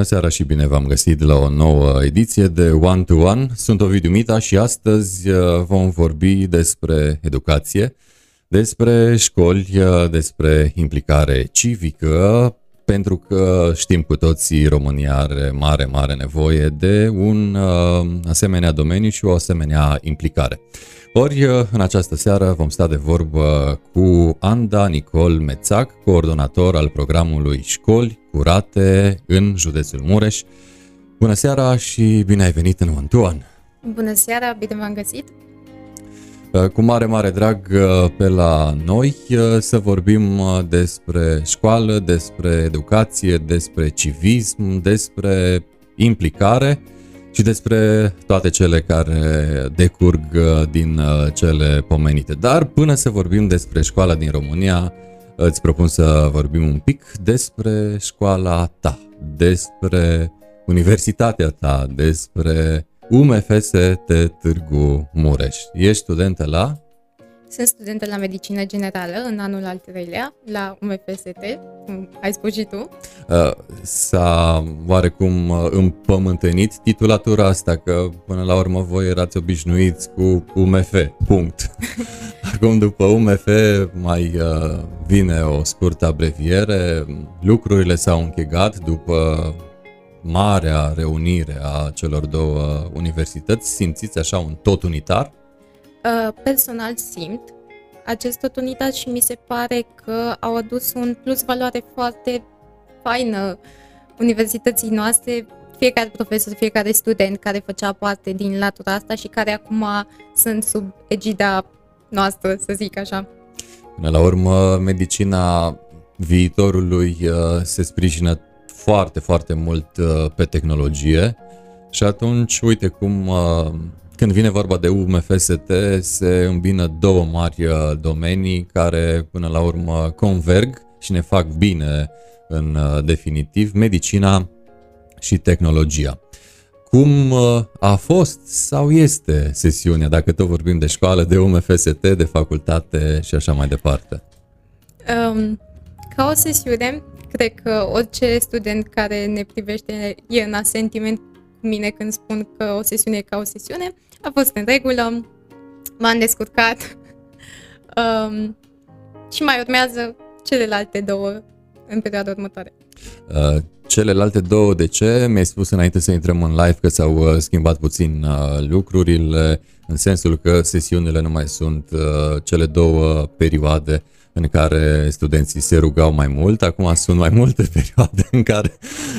Bună seara și bine v-am găsit la o nouă ediție de One to One. Sunt Ovidiu Mita și astăzi uh, vom vorbi despre educație, despre școli, uh, despre implicare civică, pentru că știm cu toții România are mare, mare nevoie de un uh, asemenea domeniu și o asemenea implicare. Ori în această seară vom sta de vorbă cu Anda Nicol Mețac, coordonator al programului Școli Curate în județul Mureș. Bună seara și bine ai venit în Montuan! Bună seara, bine v-am găsit! Cu mare, mare drag pe la noi să vorbim despre școală, despre educație, despre civism, despre implicare și despre toate cele care decurg uh, din uh, cele pomenite. Dar până să vorbim despre școala din România, îți propun să vorbim un pic despre școala ta, despre universitatea ta, despre UMFST Târgu Mureș. Ești studentă la sunt studentă la medicină generală în anul al treilea la UMFST, cum ai spus și tu. Uh, s-a oarecum uh, împământenit titulatura asta, că până la urmă voi erați obișnuiți cu UMF, punct. Acum după UMF mai uh, vine o scurtă abreviere, lucrurile s-au închegat după marea reunire a celor două universități, simțiți așa un tot unitar? Uh, personal simt acest tot unitat și mi se pare că au adus un plus valoare foarte faină universității noastre, fiecare profesor, fiecare student care făcea parte din latura asta și care acum sunt sub egida noastră, să zic așa. Până la urmă, medicina viitorului uh, se sprijină foarte, foarte mult uh, pe tehnologie și atunci, uite cum când vine vorba de UMFST, se îmbină două mari uh, domenii care până la urmă converg și ne fac bine în uh, definitiv, medicina și tehnologia. Cum uh, a fost sau este sesiunea, dacă tot vorbim de școală, de UMFST, de facultate și așa mai departe? Um, ca o sesiune, cred că orice student care ne privește e în asentiment cu mine când spun că o sesiune e ca o sesiune. A fost în regulă, m-am descurcat um, și mai urmează celelalte două în perioada următoare. Uh, celelalte două, de ce? Mi-ai spus înainte să intrăm în live că s-au uh, schimbat puțin uh, lucrurile, în sensul că sesiunile nu mai sunt uh, cele două perioade în care studenții se rugau mai mult. Acum sunt mai multe perioade în care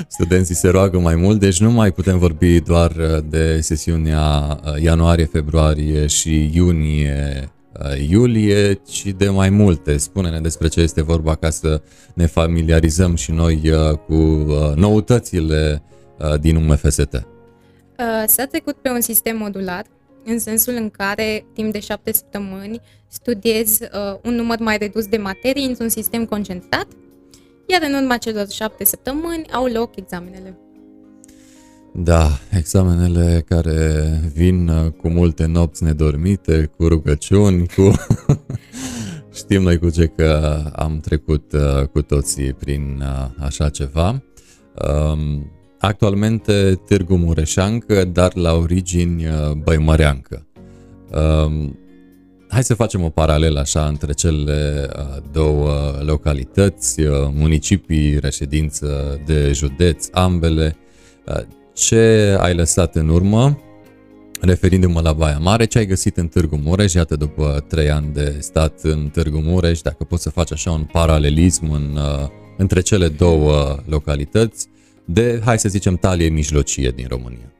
studenții se roagă mai mult, deci nu mai putem vorbi doar uh, de sesiunea uh, ianuarie, februarie și iunie uh, iulie, ci de mai multe. Spune-ne despre ce este vorba ca să ne familiarizăm și noi cu noutățile din UMFST. S-a trecut pe un sistem modular în sensul în care timp de șapte săptămâni studiezi uh, un număr mai redus de materii într-un sistem concentrat, iar în urma celor șapte săptămâni au loc examenele. Da, examenele care vin uh, cu multe nopți nedormite, cu rugăciuni, cu... Știm noi cu ce că am trecut uh, cu toții prin uh, așa ceva. Um, Actualmente Târgu Mureșancă, dar la origini uh, băimăreancă. Um, hai să facem o paralelă așa între cele uh, două localități, uh, municipii, reședință de județ, ambele. Ce ai lăsat în urmă, referindu-mă la Baia Mare, ce ai găsit în Târgu Mureș, iată după trei ani de stat în Târgu Mureș, dacă poți să faci așa un paralelism în, între cele două localități, de, hai să zicem, talie mijlocie din România?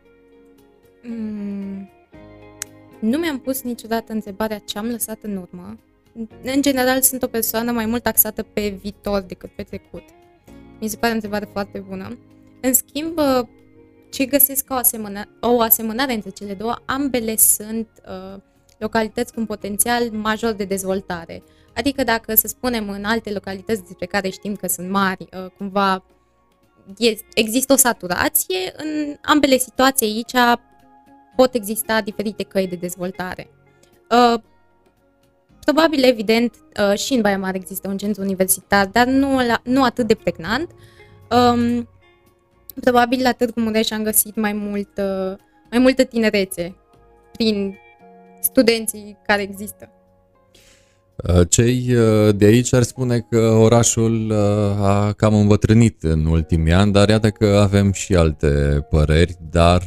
Mm, nu mi-am pus niciodată întrebarea ce am lăsat în urmă. În general, sunt o persoană mai mult taxată pe viitor decât pe trecut. Mi se pare o întrebare foarte bună. În schimb, ce găsesc ca o, asemănă, o asemănare între cele două, ambele sunt uh, localități cu un potențial major de dezvoltare. Adică dacă, să spunem, în alte localități despre care știm că sunt mari, uh, cumva există o saturație, în ambele situații aici pot exista diferite căi de dezvoltare. Uh, probabil, evident, uh, și în Baia Mare există un centru universitar, dar nu, la, nu atât de pregnant. Um, probabil la Târgu Mureș am găsit mai, mult, uh, mai multă tinerețe prin studenții care există. Uh, cei uh, de aici ar spune că orașul uh, a cam îmbătrânit în ultimii ani, dar iată că avem și alte păreri, dar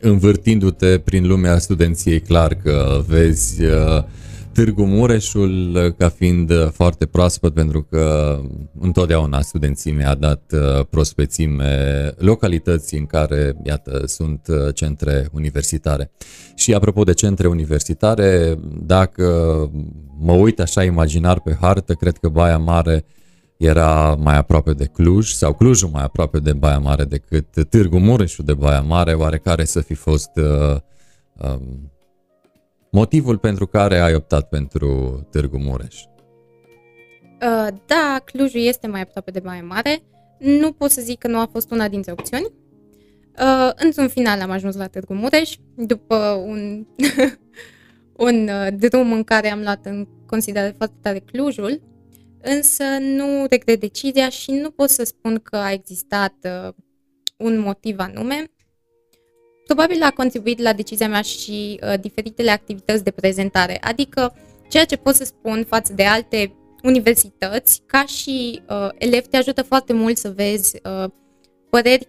învârtindu-te prin lumea studenției, clar că vezi Târgu Mureșul ca fiind foarte proaspăt pentru că întotdeauna studenții mi-a dat uh, prospețime localității în care, iată, sunt uh, centre universitare. Și apropo de centre universitare, dacă mă uit așa imaginar pe hartă, cred că Baia Mare era mai aproape de Cluj sau Clujul mai aproape de Baia Mare decât Târgu Mureșul de Baia Mare, oarecare să fi fost uh, um, Motivul pentru care ai optat pentru Târgu Mureș? Uh, da, Clujul este mai aproape de Baia Mare. Nu pot să zic că nu a fost una dintre opțiuni. Uh, într-un final am ajuns la Târgu Mureș, după un, un uh, drum în care am luat în considerare foarte tare Clujul, însă nu regret decizia și nu pot să spun că a existat uh, un motiv anume. Probabil a contribuit la decizia mea și uh, diferitele activități de prezentare, adică ceea ce pot să spun față de alte universități, ca și uh, elev te ajută foarte mult să vezi uh, păreri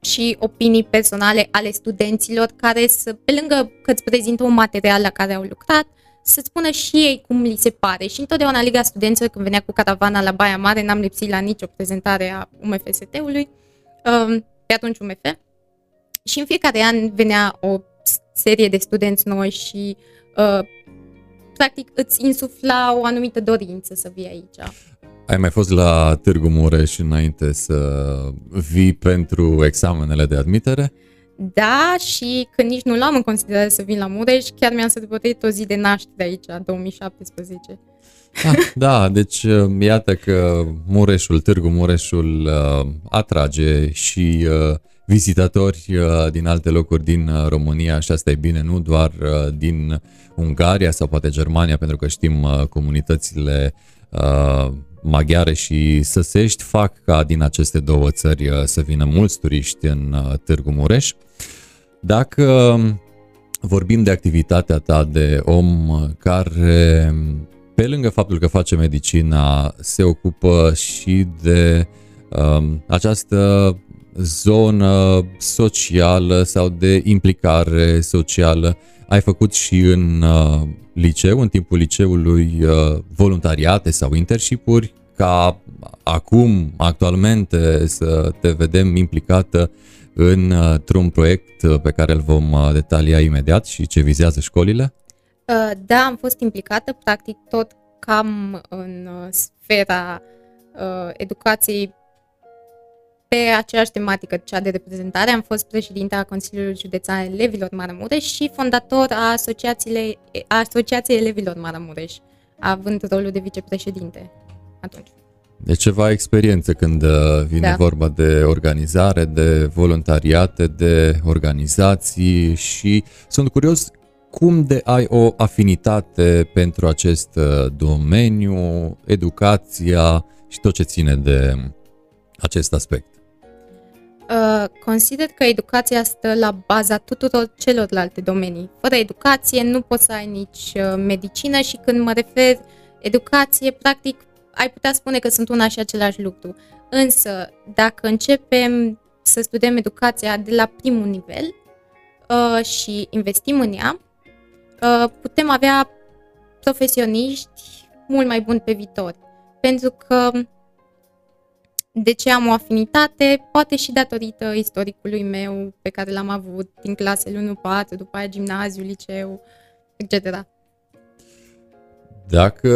și opinii personale ale studenților care să, pe lângă că îți prezintă un material la care au lucrat, să spună și ei cum li se pare. Și întotdeauna Liga Studenților, când venea cu caravana la Baia Mare, n-am lipsit la nicio prezentare a UMFST-ului, uh, pe atunci UMF, și în fiecare an venea o serie de studenți noi și uh, practic îți insufla o anumită dorință să vii aici. Ai mai fost la Târgu Mureș înainte să vii pentru examenele de admitere? Da, și când nici nu l-am în considerare să vin la Mureș, chiar mi-am sărbătorit o zi de naștere aici, 2017. Ah, da, deci uh, iată că Mureșul, Târgu Mureșul uh, atrage și uh, vizitatori uh, din alte locuri din uh, România și asta e bine, nu doar uh, din Ungaria sau poate Germania, pentru că știm comunitățile maghiare și săsești fac ca din aceste două țări să vină mulți turiști în Târgu Mureș. Dacă vorbim de activitatea ta de om care, pe lângă faptul că face medicina, se ocupă și de um, această zonă socială sau de implicare socială. Ai făcut și în uh, liceu, în timpul liceului, uh, voluntariate sau internship-uri ca acum, actualmente, să te vedem implicată într-un proiect pe care îl vom uh, detalia imediat și ce vizează școlile? Uh, da, am fost implicată practic tot cam în uh, sfera educației pe aceeași tematică, cea de reprezentare, am fost președinte a Consiliului Județean Elevilor Maramureș și fondator a Asociației, a Asociației Elevilor Maramureș, având rolul de vicepreședinte atunci. De ceva experiență când uh, vine da. vorba de organizare, de voluntariate, de organizații și sunt curios cum de ai o afinitate pentru acest uh, domeniu, educația și tot ce ține de acest aspect. Uh, consider că educația stă la baza tuturor celorlalte domenii. Fără educație nu poți să ai nici uh, medicină și când mă refer educație, practic ai putea spune că sunt una și același lucru. Însă, dacă începem să studiem educația de la primul nivel uh, și investim în ea, uh, putem avea profesioniști mult mai buni pe viitor. Pentru că de ce am o afinitate, poate și datorită istoricului meu pe care l-am avut din clasele 1-4, după aia gimnaziu, liceu, etc. Dacă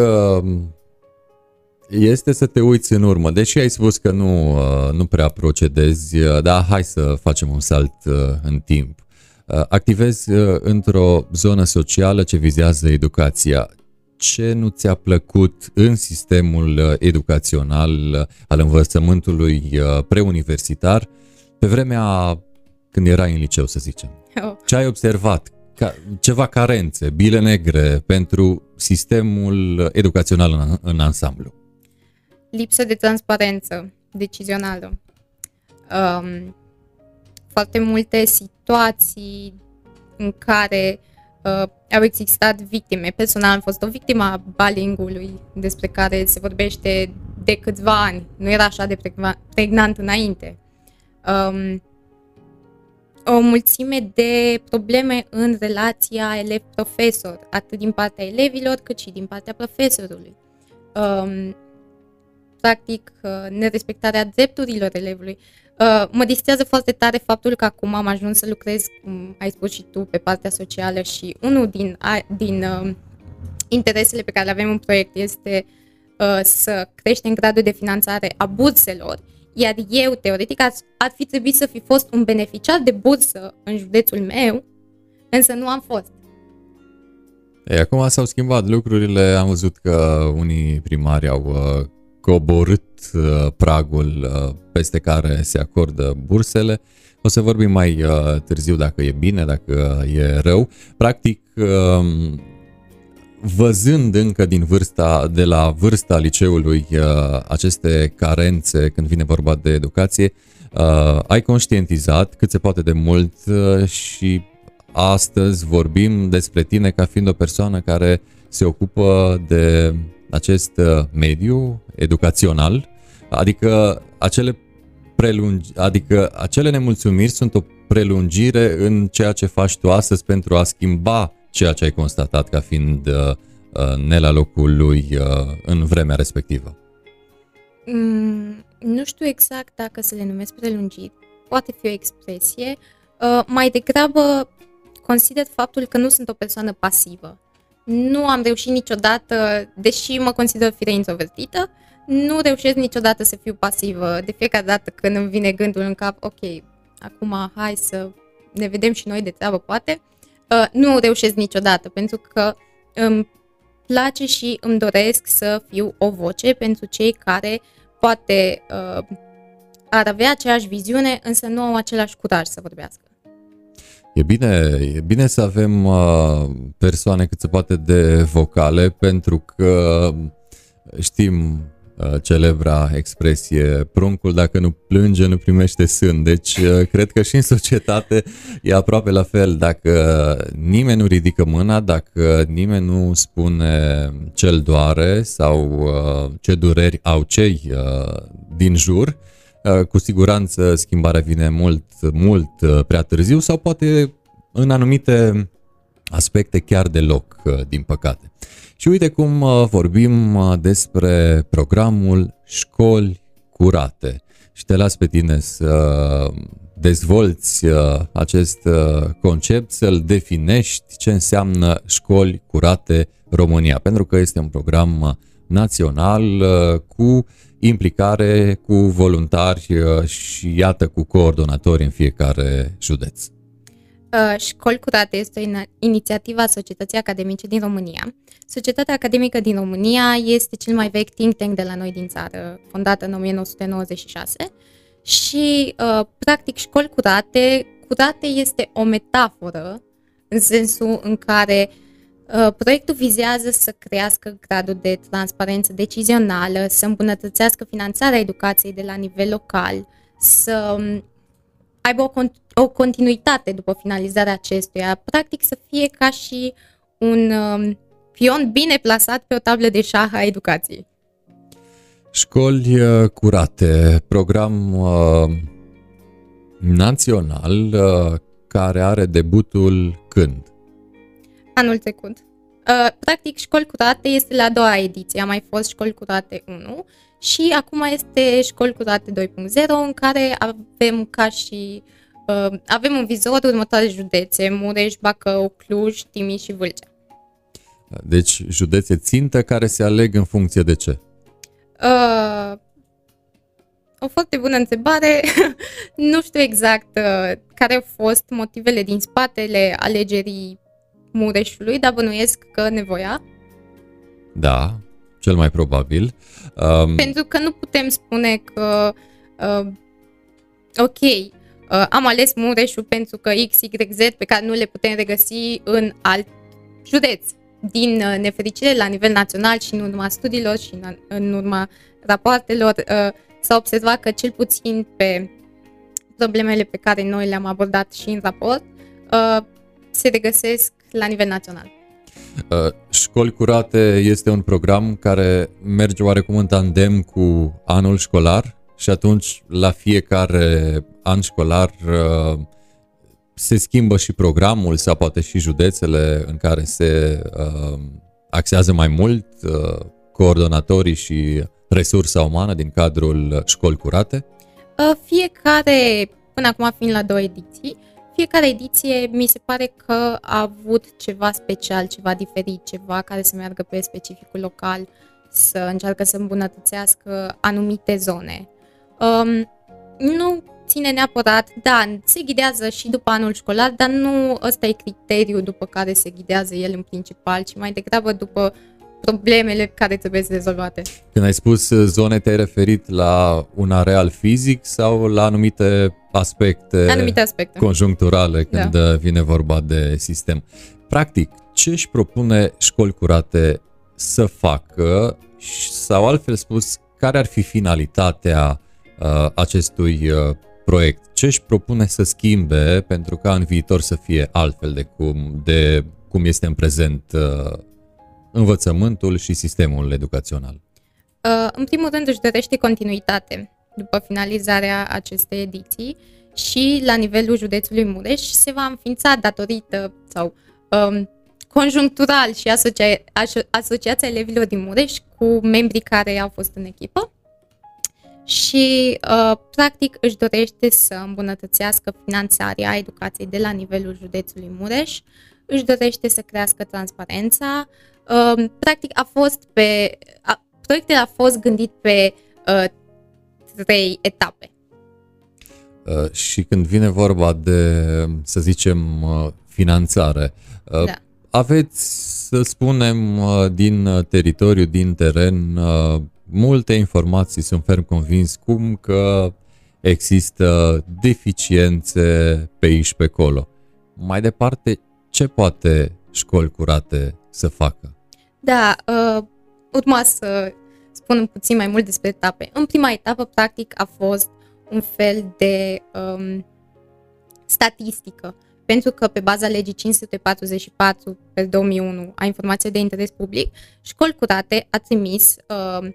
este să te uiți în urmă, deși ai spus că nu, uh, nu prea procedezi, uh, dar hai să facem un salt uh, în timp. Activezi într-o zonă socială ce vizează educația ce nu ți-a plăcut în sistemul uh, educațional uh, al învățământului uh, preuniversitar pe vremea când erai în liceu, să zicem? Oh. Ce ai observat? Ca, ceva carențe, bile negre pentru sistemul educațional în, în ansamblu? Lipsă de transparență decizională. um, foarte multe situații în care uh, au existat victime. Personal am fost o victimă a bullying despre care se vorbește de câțiva ani. Nu era așa de pregnant înainte. Um, o mulțime de probleme în relația elev-profesor, atât din partea elevilor cât și din partea profesorului. Um, practic, uh, nerespectarea drepturilor elevului. Uh, mă distrează foarte tare faptul că acum am ajuns să lucrez, cum ai spus și tu, pe partea socială și unul din, din uh, interesele pe care le avem în proiect este uh, să creștem gradul de finanțare a burselor, iar eu, teoretic, ar, ar fi trebuit să fi fost un beneficiar de bursă în județul meu, însă nu am fost. Ei, acum s-au schimbat lucrurile, am văzut că unii primari au uh, coborât uh, pragul uh, peste care se acordă bursele. O să vorbim mai uh, târziu dacă e bine, dacă e rău. Practic, uh, văzând încă din vârsta, de la vârsta liceului uh, aceste carențe când vine vorba de educație, uh, ai conștientizat cât se poate de mult uh, și astăzi vorbim despre tine ca fiind o persoană care se ocupă de acest mediu educațional, adică acele prelungi, adică acele nemulțumiri sunt o prelungire în ceea ce faci tu astăzi pentru a schimba ceea ce ai constatat ca fiind uh, uh, ne la locul lui uh, în vremea respectivă? Mm, nu știu exact dacă să le numesc prelungit, poate fi o expresie. Uh, mai degrabă consider faptul că nu sunt o persoană pasivă. Nu am reușit niciodată, deși mă consider fire introvertită, nu reușesc niciodată să fiu pasivă. De fiecare dată când îmi vine gândul în cap, ok, acum hai să ne vedem și noi de treabă, poate, uh, nu reușesc niciodată, pentru că îmi place și îmi doresc să fiu o voce pentru cei care poate uh, ar avea aceeași viziune, însă nu au același curaj să vorbească. E bine, e bine să avem uh, persoane cât se poate de vocale, pentru că știm Uh, celebra expresie pruncul dacă nu plânge nu primește sân. Deci uh, cred că și în societate e aproape la fel. Dacă nimeni nu ridică mâna, dacă nimeni nu spune cel doare sau uh, ce dureri au cei din jur, cu siguranță schimbarea vine mult, mult prea târziu sau poate în anumite aspecte chiar deloc, din păcate. Și uite cum uh, vorbim uh, despre programul Școli Curate. Și te las pe tine să dezvolți uh, acest concept, să-l definești ce înseamnă Școli Curate România, pentru că este un program național cu implicare cu voluntari și iată cu coordonatori în fiecare județ. Uh, Școli Curate este o inițiativă a Societății Academice din România. Societatea Academică din România este cel mai vechi think tank de la noi din țară, fondată în 1996 și, uh, practic, Școli Curate, curate este o metaforă în sensul în care uh, proiectul vizează să crească gradul de transparență decizională, să îmbunătățească finanțarea educației de la nivel local, să um, aibă o, o continuitate după finalizarea acestuia, practic să fie ca și un um, pion bine plasat pe o tablă de șah a educației. Școli uh, curate, program uh, național uh, care are debutul când? Anul trecut. Uh, practic, Școli curate este la a doua ediție. A mai fost Școli curate 1 și acum este Școli curate 2.0 în care avem ca și uh, avem în vizor următoare județe, Mureș, Bacău, Cluj, Timiș și Vâlcea. Deci județe țintă care se aleg în funcție de ce? Uh, o foarte bună întrebare. nu știu exact uh, care au fost motivele din spatele alegerii Mureșului, dar bănuiesc că nevoia. Da, cel mai probabil. Um... Pentru că nu putem spune că, uh, ok, uh, am ales Mureșul pentru că X, Y, Z pe care nu le putem regăsi în alt județ. Din uh, nefericire, la nivel național și în urma studiilor și în, în urma rapoartelor, uh, s-a observat că cel puțin pe problemele pe care noi le-am abordat și în raport uh, se regăsesc la nivel național. Uh, Școli Curate este un program care merge oarecum în tandem cu anul școlar și atunci la fiecare an școlar uh, se schimbă și programul sau poate și județele în care se uh, axează mai mult coordonatorii și resursa umană din cadrul Școli Curate? Fiecare, până acum fiind la două ediții, fiecare ediție mi se pare că a avut ceva special, ceva diferit, ceva care să meargă pe specificul local, să încearcă să îmbunătățească anumite zone. Um, nu ține neapărat, da, se ghidează și după anul școlar, dar nu ăsta e criteriul după care se ghidează el în principal, ci mai degrabă după problemele care trebuie rezolvate. Când ai spus zone, te-ai referit la un areal fizic sau la anumite aspecte, anumite aspecte. conjuncturale când da. vine vorba de sistem? Practic, ce își propune școli curate să facă sau altfel spus, care ar fi finalitatea uh, acestui uh, proiect? Ce își propune să schimbe pentru ca în viitor să fie altfel de cum, de cum este în prezent uh, învățământul și sistemul educațional? Uh, în primul rând își dorește continuitate după finalizarea acestei ediții și la nivelul județului Mureș se va înființa datorită sau um, conjunctural și asocia- Asociația Elevilor din Mureș cu membrii care au fost în echipă și uh, practic își dorește să îmbunătățească finanțarea educației de la nivelul județului Mureș, își dorește să crească transparența, uh, practic a fost pe, a, proiectul a fost gândit pe uh, trei etape. Uh, și când vine vorba de, să zicem, uh, finanțare, uh, da. aveți, să spunem, uh, din teritoriu, din teren, uh, multe informații, sunt ferm convins, cum că există deficiențe pe aici pe acolo. Mai departe, ce poate școli curate să facă? Da, uh, urma să spun puțin mai mult despre etape. În prima etapă, practic, a fost un fel de um, statistică, pentru că pe baza legii 544 pe 2001 a informației de interes public, școli curate a trimis uh,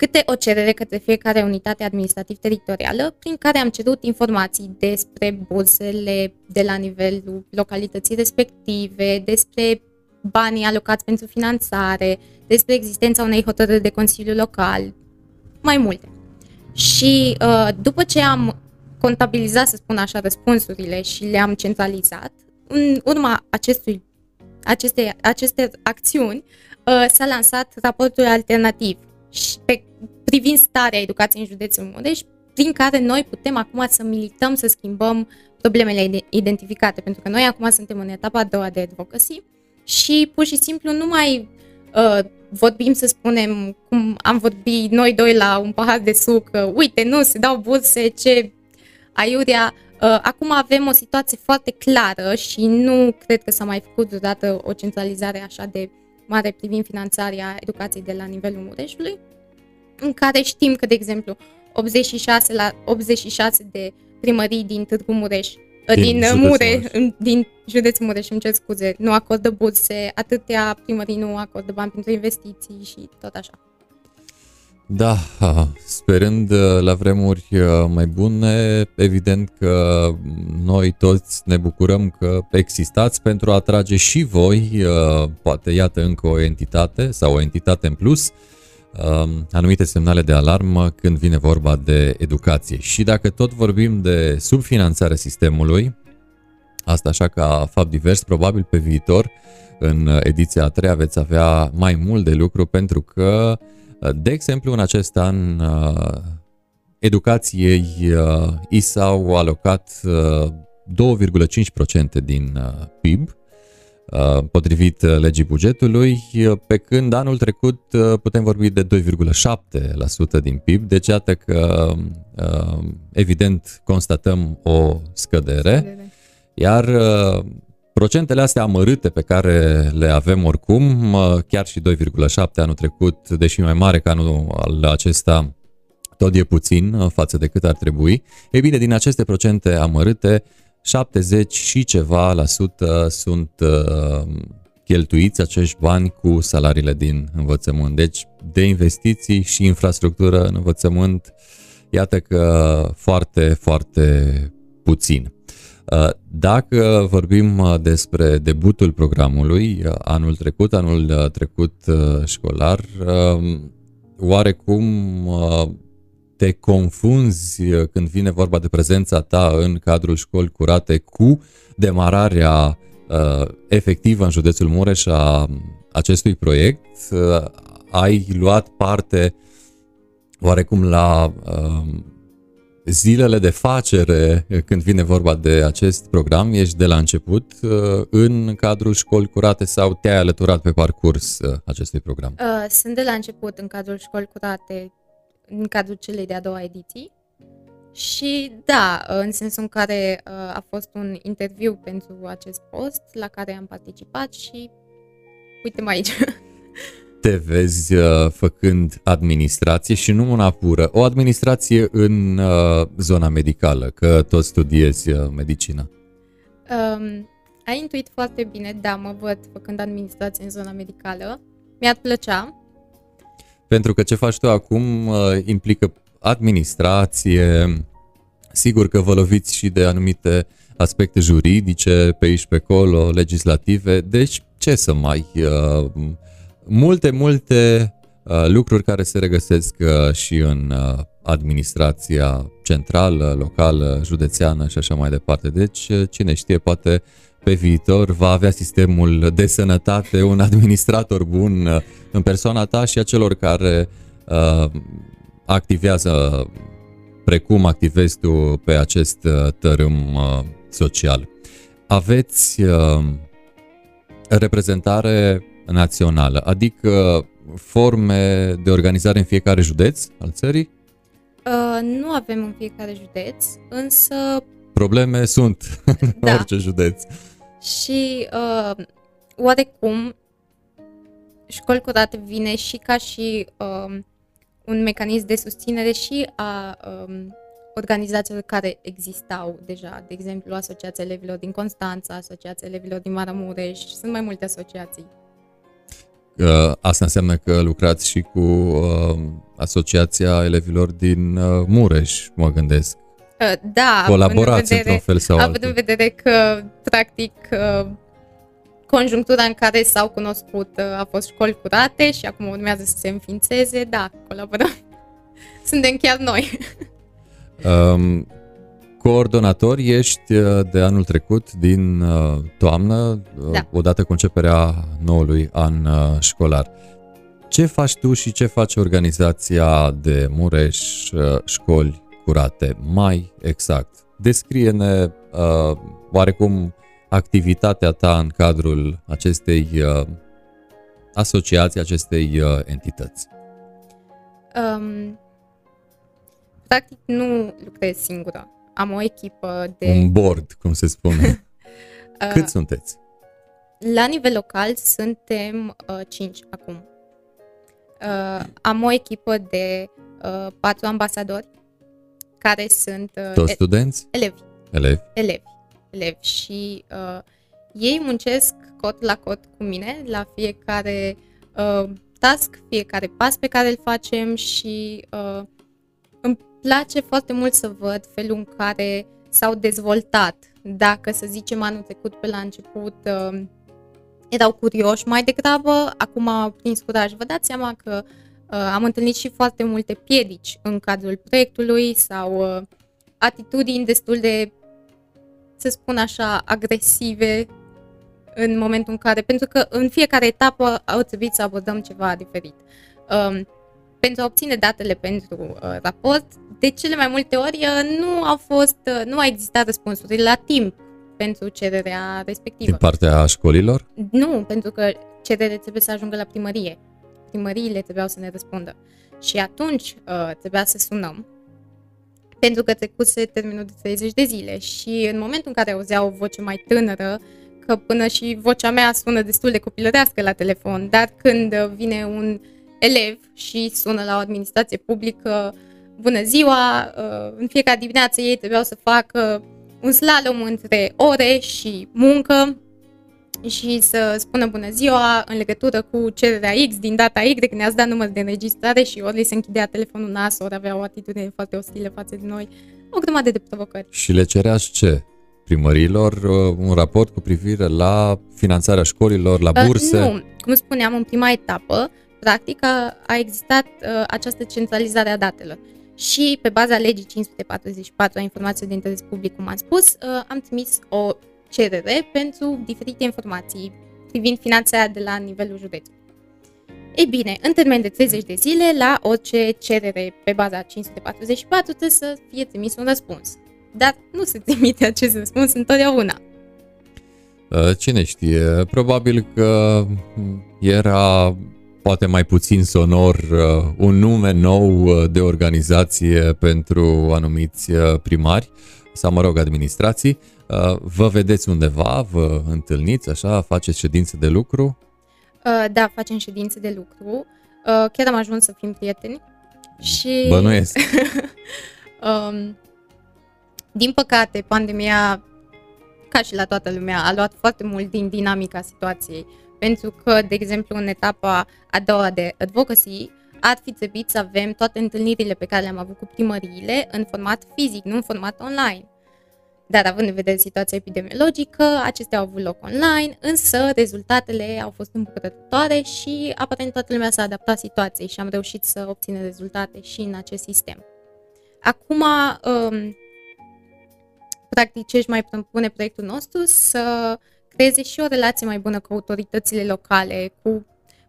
câte o cerere către fiecare unitate administrativ-teritorială, prin care am cerut informații despre bursele de la nivelul localității respective, despre banii alocați pentru finanțare, despre existența unei hotărâri de Consiliu Local, mai multe. Și uh, după ce am contabilizat, să spun așa, răspunsurile și le-am centralizat, în urma acestui, aceste, aceste acțiuni uh, s-a lansat raportul alternativ și pe, privind starea educației în județul Mureș, prin care noi putem acum să milităm, să schimbăm problemele identificate, pentru că noi acum suntem în etapa a doua de advocacy și pur și simplu nu mai uh, vorbim, să spunem, cum am vorbit noi doi la un pahar de suc, uh, uite, nu, se dau burse, ce aiurea. Uh, acum avem o situație foarte clară și nu cred că s-a mai făcut vreodată o centralizare așa de mare privind finanțarea educației de la nivelul Mureșului, în care știm că, de exemplu, 86 la 86 de primării din Târgu Mureș din, din Mureș, Mureș. din județul Mureș, îmi cer scuze, nu acordă burse, atâtea primării nu acordă bani pentru investiții și tot așa. Da, sperând uh, la vremuri uh, mai bune, evident că noi toți ne bucurăm că existați pentru a atrage și voi, uh, poate iată încă o entitate sau o entitate în plus, um, anumite semnale de alarmă când vine vorba de educație. Și dacă tot vorbim de subfinanțarea sistemului, asta așa ca fapt divers, probabil pe viitor, în ediția a treia veți avea mai mult de lucru pentru că uh, de exemplu, în acest an, uh, educației uh, i s-au alocat 2,5% uh, din PIB, potrivit legii bugetului, pe când anul trecut putem vorbi de 2,7% din PIB, deci iată că evident constatăm o scădere, iar Procentele astea amărâte pe care le avem oricum, chiar și 2,7 anul trecut, deși mai mare ca anul acesta, tot e puțin uh, față de cât ar trebui. E bine, din aceste procente amărâte, 70 și ceva la sută sunt uh, cheltuiți acești bani cu salariile din învățământ. Deci, de investiții și infrastructură în învățământ, iată că foarte, foarte puțin. Uh, dacă vorbim uh, despre debutul programului uh, anul trecut, anul trecut școlar, oarecum te confunzi când vine vorba de prezența ta în cadrul școli curate cu demararea efectivă în județul Mureș a acestui proiect. Ai luat parte oarecum la zilele de facere când vine vorba de acest program? Ești de la început uh, în cadrul școli curate sau te-ai alăturat pe parcurs uh, acestui program? Uh, sunt de la început în cadrul școli curate, în cadrul celei de-a doua ediții. Și da, în sensul în care a fost un interviu pentru acest post la care am participat și uite mai aici. te vezi uh, făcând administrație și nu una pură, o administrație în uh, zona medicală, că tot studiezi uh, medicină? Um, ai intuit foarte bine, da, mă văd făcând administrație în zona medicală. Mi-ar plăcea. Pentru că ce faci tu acum uh, implică administrație, sigur că vă loviți și de anumite aspecte juridice pe aici pe acolo, legislative, deci ce să mai... Uh, multe, multe uh, lucruri care se regăsesc uh, și în uh, administrația centrală, locală, județeană și așa mai departe. Deci, uh, cine știe, poate pe viitor va avea sistemul de sănătate un administrator bun uh, în persoana ta și a celor care uh, activează precum activezi tu pe acest uh, tărâm uh, social. Aveți uh, reprezentare națională, adică forme de organizare în fiecare județ al țării? Uh, nu avem în fiecare județ, însă... Probleme sunt în da. orice județ. Și uh, oarecum școli curate vine și ca și uh, un mecanism de susținere și a uh, organizațiilor care existau deja, de exemplu Asociația Elevilor din Constanța, Asociația Elevilor din Maramureș, sunt mai multe asociații. Asta înseamnă că lucrați și cu uh, Asociația Elevilor din uh, Mureș, mă gândesc. Uh, da. Colaborați în vedere, într-un fel sau altul. Având în vedere că, practic, conjunctura în care s-au cunoscut a fost școli curate și acum urmează să se înființeze, da, colaborăm. Suntem chiar noi. Um, coordonator ești uh, de anul trecut, din uh, toamnă, uh, da. odată cu începerea noului an școlar. Ce faci tu și ce face organizația de Mureș Școli Curate? Mai exact. Descrie-ne uh, oarecum activitatea ta în cadrul acestei uh, asociații, acestei uh, entități. Um, practic nu lucrez singură am o echipă de... Un board, cum se spune. Cât uh, sunteți? La nivel local suntem uh, 5 acum. Uh, am o echipă de uh, patru ambasadori care sunt... Uh, Toți studenți? Elevi. Elevi. Elevi. Elevi. Și uh, ei muncesc cot la cot cu mine la fiecare uh, task, fiecare pas pe care îl facem și uh, îmi place foarte mult să văd felul în care s-au dezvoltat. Dacă, să zicem, anul trecut pe la început uh, erau curioși mai degrabă, acum au prins curaj. Vă dați seama că uh, am întâlnit și foarte multe piedici în cadrul proiectului sau uh, atitudini destul de, să spun așa, agresive în momentul în care, pentru că în fiecare etapă au trebuit să abordăm ceva diferit. Uh, pentru a obține datele pentru uh, raport, de cele mai multe ori uh, nu au fost, uh, nu a existat răspunsuri la timp pentru cererea respectivă. Din partea școlilor? Nu, pentru că cererea trebuie să ajungă la primărie. Primăriile trebuiau să ne răspundă. Și atunci uh, trebuia să sunăm pentru că trecuse termenul de 30 de zile și în momentul în care auzea o voce mai tânără, că până și vocea mea sună destul de copilărească la telefon, dar când vine un elev și sună la o administrație publică, bună ziua, uh, în fiecare dimineață ei trebuiau să facă un slalom între ore și muncă și să spună bună ziua în legătură cu cererea X din data Y, când ne-ați dat număr de înregistrare și ori li se închidea telefonul nas, ori avea o atitudine foarte ostilă față de noi, o grămadă de provocări. Și le cereați ce? Primărilor uh, un raport cu privire la finanțarea școlilor, la burse? Uh, nu, cum spuneam în prima etapă, practic a, a existat uh, această centralizare a datelor. Și pe baza legii 544 a informației de interes public, cum am spus, uh, am trimis o cerere pentru diferite informații privind finanțarea de la nivelul județului. Ei bine, în termen de 30 de zile, la orice cerere pe baza 544 trebuie să fie trimis un răspuns. Dar nu se trimite acest răspuns întotdeauna. Uh, cine știe, probabil că era poate mai puțin sonor uh, un nume nou uh, de organizație pentru anumiți primari sau, mă rog, administrații. Vă vedeți undeva, vă întâlniți așa, faceți ședințe de lucru? Da, facem ședințe de lucru. Chiar am ajuns să fim prieteni. Și... Bănuiesc. um, din păcate, pandemia, ca și la toată lumea, a luat foarte mult din dinamica situației. Pentru că, de exemplu, în etapa a doua de advocacy, ar fi trebuit să avem toate întâlnirile pe care le-am avut cu primăriile în format fizic, nu în format online. Dar având în vedere situația epidemiologică, acestea au avut loc online, însă rezultatele au fost îmbucurătoare și aparent toată lumea s-a adaptat situației și am reușit să obținem rezultate și în acest sistem. Acum, um, practic ce își mai propune proiectul nostru, să creeze și o relație mai bună cu autoritățile locale, cu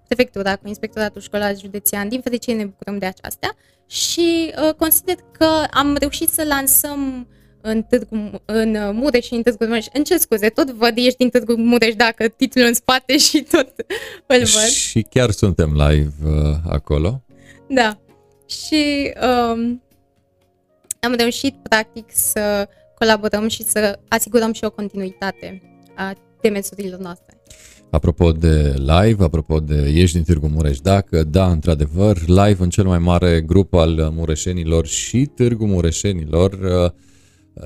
prefectura, cu inspectoratul școlar județean. Din fericire ne bucurăm de aceasta și uh, consider că am reușit să lansăm în, Târgu, în uh, Mureș și în Târgu Mureș. În ce scuze, tot văd, ești din Târgu Mureș dacă titlul în spate și tot îl văd. Și chiar suntem live uh, acolo. Da. Și um, am reușit practic să colaborăm și să asigurăm și o continuitate a demersurilor noastre. Apropo de live, apropo de Ești din Târgu Mureș, dacă da, într-adevăr, live în cel mai mare grup al mureșenilor și Târgu Mureșenilor, uh,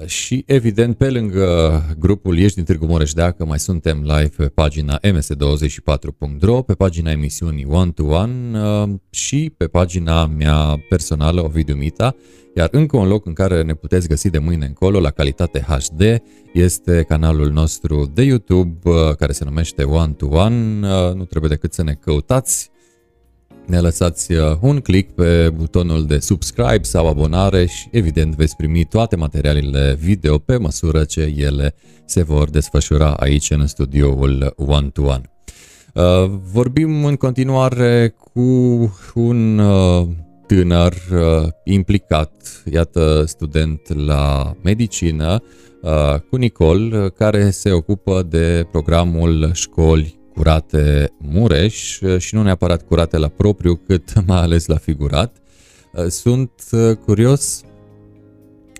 și evident, pe lângă grupul Ești din Târgu Mureș, dacă mai suntem live pe pagina ms24.ro, pe pagina emisiunii One to One uh, și pe pagina mea personală, Ovidiu Mita, iar încă un loc în care ne puteți găsi de mâine încolo, la calitate HD, este canalul nostru de YouTube, uh, care se numește One to One. Uh, nu trebuie decât să ne căutați ne lăsați uh, un click pe butonul de subscribe sau abonare și evident veți primi toate materialele video pe măsură ce ele se vor desfășura aici în studioul One to One. Uh, vorbim în continuare cu un uh, tânăr implicat, iată student la medicină, cu Nicol, care se ocupă de programul Școli curate Mureș și nu neapărat curate la propriu, cât mai ales la figurat. Sunt uh, curios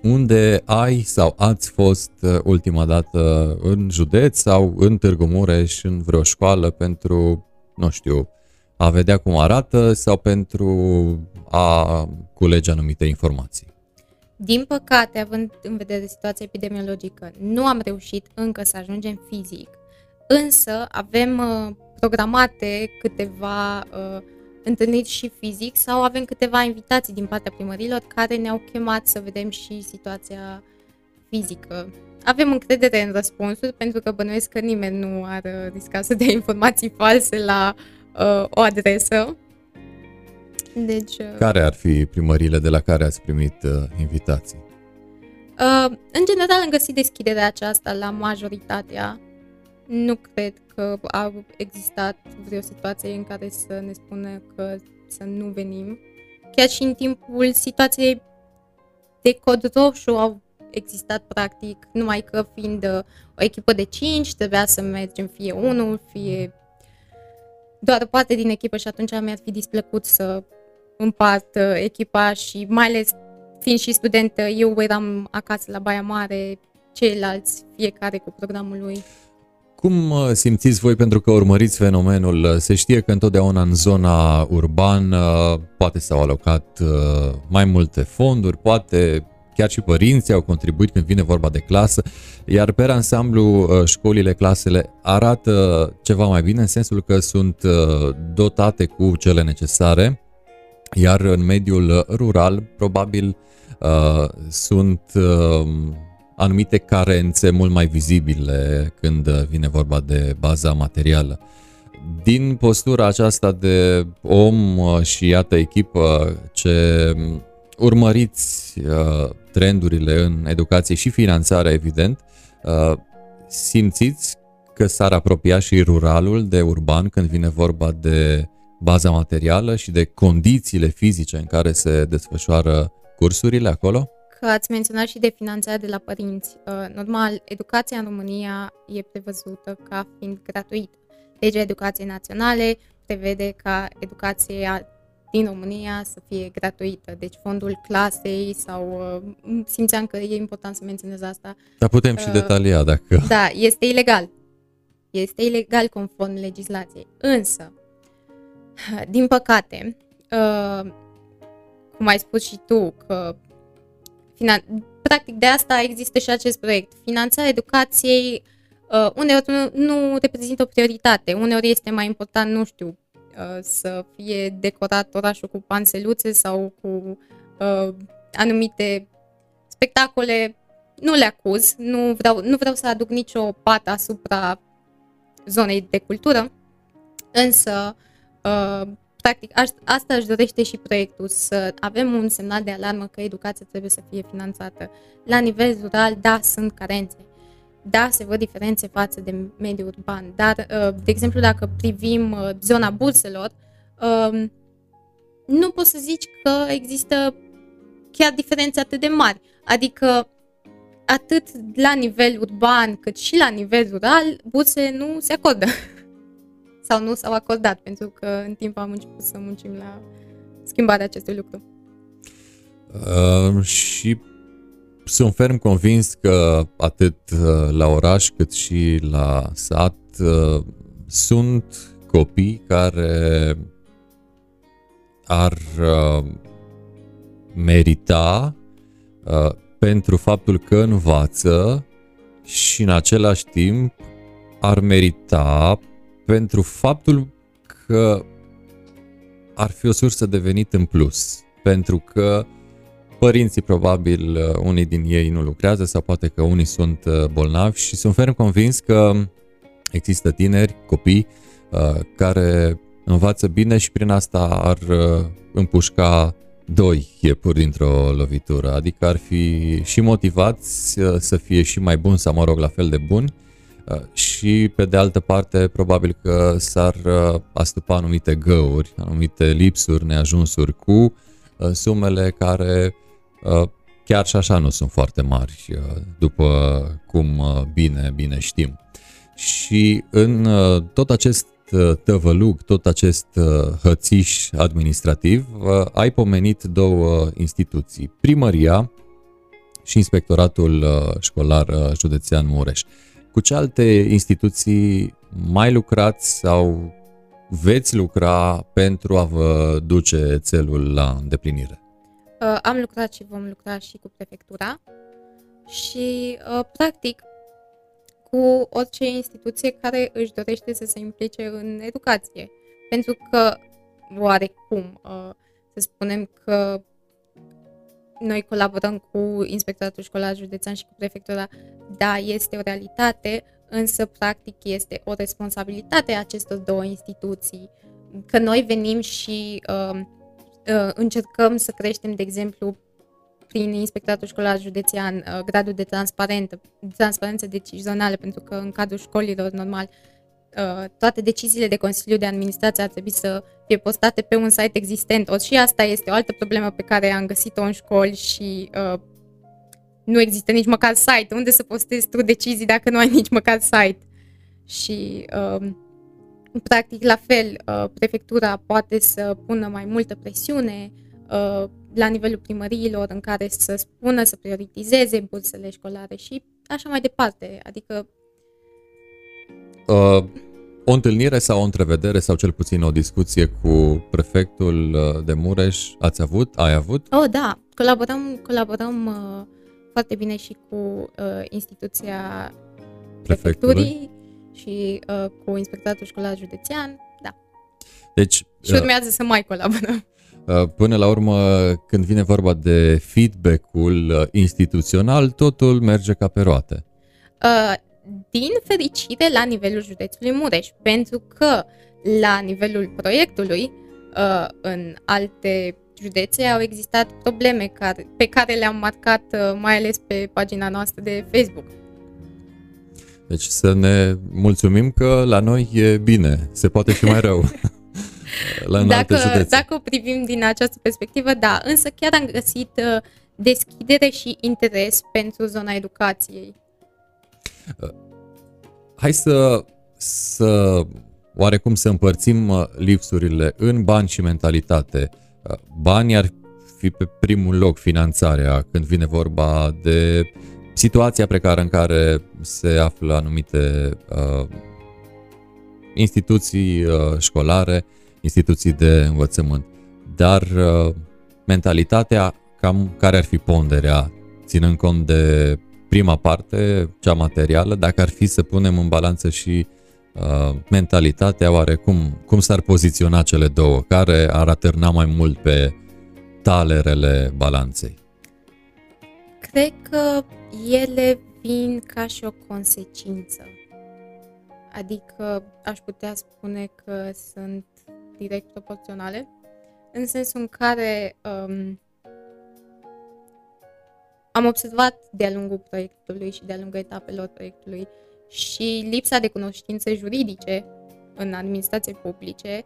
unde ai sau ați fost uh, ultima dată în județ sau în Târgu Mureș, în vreo școală pentru, nu știu, a vedea cum arată sau pentru a culege anumite informații? Din păcate, având în vedere situația epidemiologică, nu am reușit încă să ajungem fizic Însă avem uh, programate câteva uh, întâlniri și fizic sau avem câteva invitații din partea primărilor care ne-au chemat să vedem și situația fizică. Avem încredere în răspunsuri pentru că bănuiesc că nimeni nu ar uh, risca să dea informații false la uh, o adresă. Deci, uh, care ar fi primările de la care ați primit uh, invitații? Uh, în general am găsit deschiderea aceasta la majoritatea nu cred că a existat vreo situație în care să ne spună că să nu venim. Chiar și în timpul situației de cod roșu au existat practic, numai că fiind uh, o echipă de 5, trebuia să mergem fie unul, fie doar parte din echipă și atunci mi-ar fi displăcut să împart uh, echipa și mai ales fiind și studentă, eu eram acasă la Baia Mare, ceilalți, fiecare cu programul lui Cum uh, simțiți voi pentru că urmăriți fenomenul? Se știe că întotdeauna în zona urbană poate s-au alocat mai multe fonduri, poate chiar și părinții au contribuit când vine vorba de clasă, iar pe ansamblu școlile, clasele arată ceva mai bine în sensul că sunt dotate cu cele necesare, iar în mediul rural probabil sunt anumite carențe mult mai vizibile când vine vorba de baza materială. Din postura aceasta de om și iată echipă ce urmăriți uh, trendurile în educație și finanțarea, evident, uh, simțiți că s-ar apropia și ruralul de urban când vine vorba de baza materială și de condițiile fizice în care se desfășoară cursurile acolo? Că ați menționat și de finanțarea de la părinți. Uh, normal, educația în România e prevăzută ca fiind gratuită. Legea Educației Naționale prevede ca educația din România să fie gratuită. Deci fondul clasei sau uh, simțeam că e important să menționez asta. Dar putem și uh, detalia dacă... Da, este ilegal. Este ilegal conform legislației. Însă, din păcate, cum ai spus și tu, că Finan- Practic, de asta există și acest proiect. Finanțarea educației uh, uneori nu, nu reprezintă o prioritate. Uneori este mai important, nu știu, uh, să fie decorat orașul cu panseluțe sau cu uh, anumite spectacole. Nu le acuz, nu vreau, nu vreau să aduc nicio pată asupra zonei de cultură, însă uh, practic, asta își dorește și proiectul, să avem un semnal de alarmă că educația trebuie să fie finanțată. La nivel rural, da, sunt carențe. Da, se văd diferențe față de mediul urban, dar, uh, de exemplu, dacă privim uh, zona burselor, um, nu poți să zici că există chiar diferențe atât de mari. Adică, atât la nivel urban cât și la nivel rural, bursele nu se acordă. sau nu s-au acordat, pentru că în timp am început să muncim la schimbarea acestui lucru. Uh, și sunt ferm convins că atât uh, la oraș cât și la sat uh, sunt copii care ar uh, merita uh, pentru faptul că învață și în același timp ar merita pentru faptul că ar fi o sursă de venit în plus, pentru că părinții probabil uh, unii din ei nu lucrează sau poate că unii sunt uh, bolnavi și sunt ferm convins că există tineri, copii uh, care învață bine și prin asta ar împușca doi iepuri dintr-o lovitură, adică ar fi și motivați să fie și mai buni sau mă rog la fel de buni Uh, și pe de altă parte probabil că s-ar uh, astupa anumite găuri, anumite lipsuri, neajunsuri cu uh, sumele care chiar și așa nu sunt foarte mari, după cum bine, bine știm. Și în tot acest tăvălug, tot acest hățiș administrativ, ai pomenit două instituții, primăria și inspectoratul școlar județean Mureș. Cu ce alte instituții mai lucrați sau veți lucra pentru a vă duce țelul la îndeplinire? Uh, am lucrat și vom lucra și cu prefectura și, uh, practic, cu orice instituție care își dorește să se implice în educație. Pentru că, oarecum, uh, să spunem că noi colaborăm cu Inspectoratul Școlar Județean și cu Prefectura. Da, este o realitate, însă practic este o responsabilitate a acestor două instituții. Că noi venim și uh, uh, încercăm să creștem, de exemplu, prin Inspectoratul Școlar Județean, uh, gradul de transparență, transparență decizională, pentru că în cadrul școlilor, normal, Uh, toate deciziile de Consiliu de Administrație ar trebui să fie postate pe un site existent. O, și asta este o altă problemă pe care am găsit-o în școli și uh, nu există nici măcar site. Unde să postezi tu decizii dacă nu ai nici măcar site? Și uh, practic la fel, uh, prefectura poate să pună mai multă presiune uh, la nivelul primăriilor în care să spună, să prioritizeze bursele școlare și așa mai departe. Adică uh, o întâlnire sau o întrevedere sau cel puțin o discuție cu prefectul uh, de Mureș ați avut? Ai avut? Oh, da. Colaborăm, colaborăm uh, foarte bine și cu uh, instituția prefecturii și uh, cu inspectoratul școlar județean. Da. Deci, Și urmează să mai colaborăm. uh, până la urmă, când vine vorba de feedback-ul uh, instituțional, totul merge ca pe roate. Uh, din fericire la nivelul județului Mureș, pentru că la nivelul proiectului uh, în alte județe au existat probleme care, pe care le-am marcat uh, mai ales pe pagina noastră de Facebook. Deci să ne mulțumim că la noi e bine, se poate și mai rău. la în alte Dacă, județe. dacă o privim din această perspectivă, da, însă chiar am găsit uh, deschidere și interes pentru zona educației. Hai să, să oarecum să împărțim uh, lipsurile în bani și mentalitate. Uh, Banii ar fi pe primul loc finanțarea când vine vorba de situația precară în care se află anumite uh, instituții uh, școlare, instituții de învățământ. Dar uh, mentalitatea, cam care ar fi ponderea, ținând cont de prima parte, cea materială, dacă ar fi să punem în balanță și uh, mentalitatea, oare cum, cum s-ar poziționa cele două? Care ar atârna mai mult pe talerele balanței? Cred că ele vin ca și o consecință. Adică aș putea spune că sunt direct proporționale, în sensul în care um, am observat de-a lungul proiectului și de-a lungul etapelor proiectului și lipsa de cunoștințe juridice în administrație publice,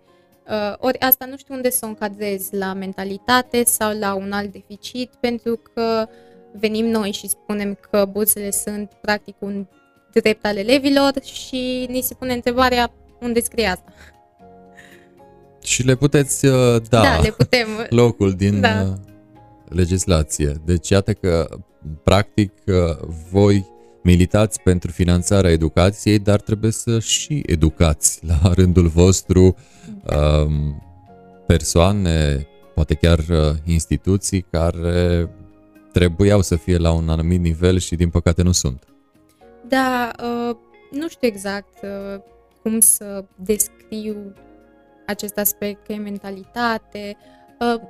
uh, ori asta nu știu unde să o încadrez, la mentalitate sau la un alt deficit, pentru că venim noi și spunem că bursele sunt practic un drept al elevilor și ni se pune întrebarea unde scrie asta. Și le puteți uh, da, Da, le putem. locul din Da. Uh, legislație. Deci iată că practic uh, voi militați pentru finanțarea educației, dar trebuie să și educați la rândul vostru um, persoane, poate chiar uh, instituții care trebuiau să fie la un anumit nivel și din păcate nu sunt. Da, uh, nu știu exact uh, cum să descriu acest aspect, că e mentalitate. Uh,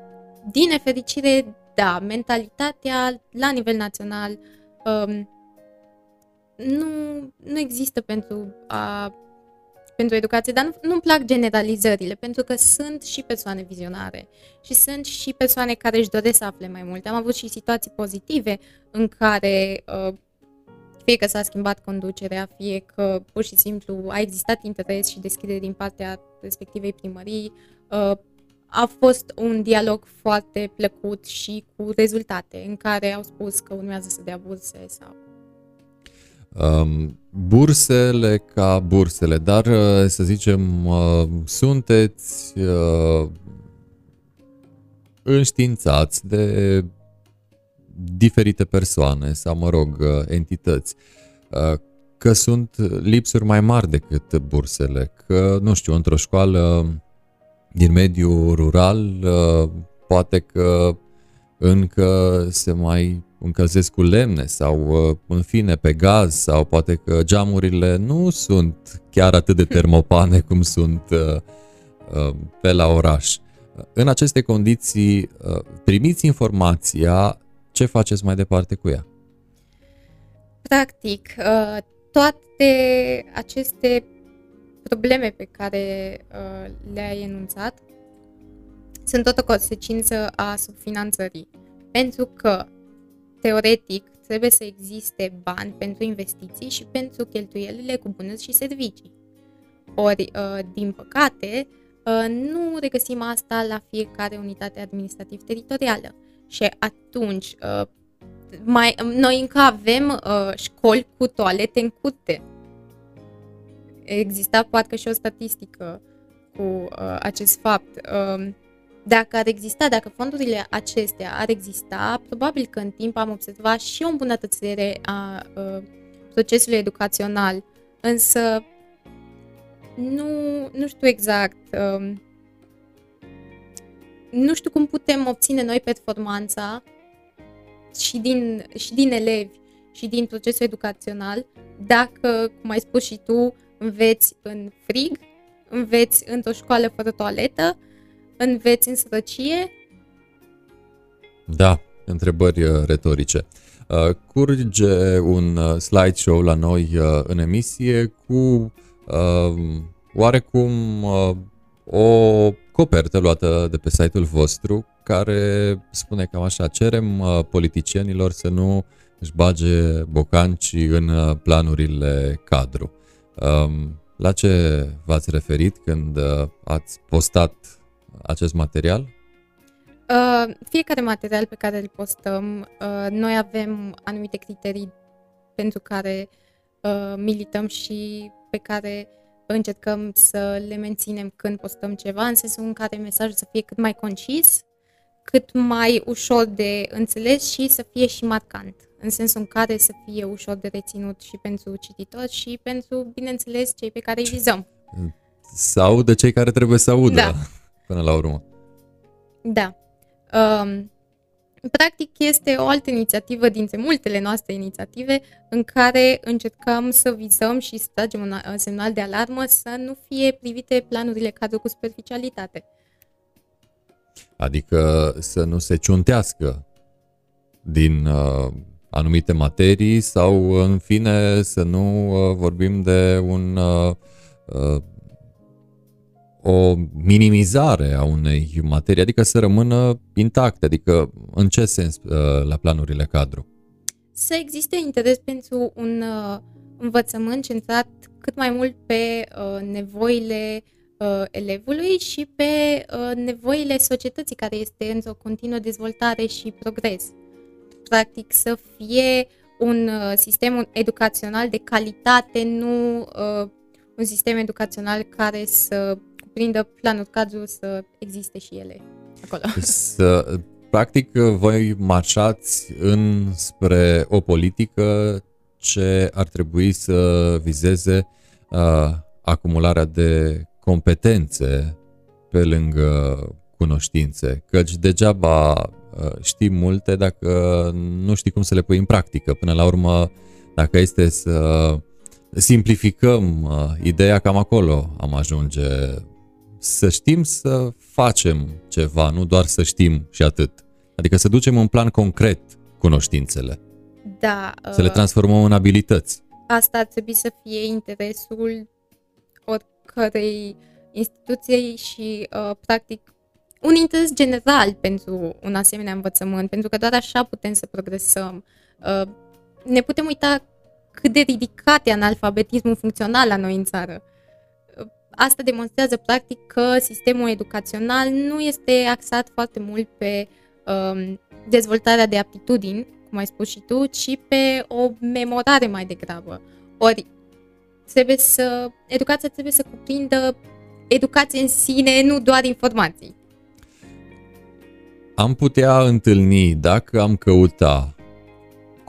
din nefericire, da, mentalitatea la nivel național um, nu, nu există pentru, a, pentru educație, dar nu, nu-mi plac generalizările, pentru că sunt și persoane vizionare și sunt și persoane care își doresc să afle mai multe. Am avut și situații pozitive în care uh, fie că s-a schimbat conducerea, fie că pur și simplu a existat interes și deschidere din partea respectivei primării, uh, a fost un dialog foarte plăcut și cu rezultate, în care au spus că urmează să dea burse sau... Um, bursele ca bursele, dar uh, să zicem uh, sunteți uh, înștiințați de diferite persoane sau, mă rog, uh, entități. Uh, că sunt lipsuri mai mari decât bursele, că, nu știu, într-o școală din mediul rural uh, poate că încă se mai încălzesc cu lemne sau uh, în fine pe gaz sau poate că geamurile nu sunt chiar atât de termopane cum sunt uh, uh, pe la oraș. În aceste condiții uh, primiți informația, ce faceți mai departe cu ea? Practic, uh, toate aceste probleme pe care uh, le-ai enunțat sunt tot o consecință a subfinanțării. Pentru că, teoretic, trebuie să existe bani pentru investiții și pentru cheltuielile cu bunuri și servicii. Ori, uh, din păcate, uh, nu regăsim asta la fiecare unitate administrativ-teritorială. Și atunci, uh, mai, noi încă avem uh, școli cu toalete în curte. Exista poate și o statistică cu uh, acest fapt. Uh, dacă ar exista, dacă fondurile acestea ar exista, probabil că în timp am observat și o îmbunătățire a uh, procesului educațional, însă nu, nu știu exact. Um, nu știu cum putem obține noi performanța și din, și din elevi și din procesul educațional dacă, cum ai spus și tu, înveți în frig, înveți într-o școală fără toaletă, înveți în sărăcie. Da, întrebări uh, retorice. Uh, curge un uh, slideshow la noi în emisie cu oarecum o copertă luată de pe site-ul vostru care spune cam așa, cerem politicienilor să nu își bage bocanci în planurile cadru. Um, la ce v-ați referit când ați postat acest material? Uh, fiecare material pe care îl postăm, uh, noi avem anumite criterii pentru care uh, milităm și pe care încercăm să le menținem când postăm ceva, în sensul în care mesajul să fie cât mai concis, cât mai ușor de înțeles și să fie și marcant, în sensul în care să fie ușor de reținut și pentru cititor și pentru, bineînțeles, cei pe care îi vizăm. Sau de cei care trebuie să audă da. până la urmă. Da. Um, practic este o altă inițiativă dintre multele noastre inițiative în care încercăm să vizăm și să tragem un semnal de alarmă să nu fie privite planurile cadru cu superficialitate. Adică să nu se ciuntească din uh, anumite materii sau în fine să nu uh, vorbim de un uh, uh, o minimizare a unei materii, adică să rămână intacte, adică în ce sens uh, la planurile cadru? Să existe interes pentru un uh, învățământ centrat cât mai mult pe uh, nevoile elevului și pe nevoile societății care este într-o continuă dezvoltare și progres. Practic să fie un sistem educațional de calitate, nu un sistem educațional care să cuprindă planul cadru să existe și ele acolo. Să, practic, voi marșați înspre o politică ce ar trebui să vizeze uh, acumularea de competențe pe lângă cunoștințe, căci degeaba uh, știi multe dacă nu știi cum să le pui în practică. Până la urmă, dacă este să simplificăm uh, ideea, cam acolo am ajunge să știm să facem ceva, nu doar să știm și atât. Adică să ducem în plan concret cunoștințele. Da. Să le uh, transformăm în abilități. Asta ar trebui să fie interesul oricărei instituției și, uh, practic, un interes general pentru un asemenea învățământ, pentru că doar așa putem să progresăm. Uh, ne putem uita cât de ridicat e analfabetismul funcțional la noi în țară. Asta demonstrează practic că sistemul educațional nu este axat foarte mult pe um, dezvoltarea de aptitudini, cum ai spus și tu, ci pe o memorare mai degrabă. Ori trebuie să, educația trebuie să cuprindă educație în sine, nu doar informații. Am putea întâlni, dacă am căuta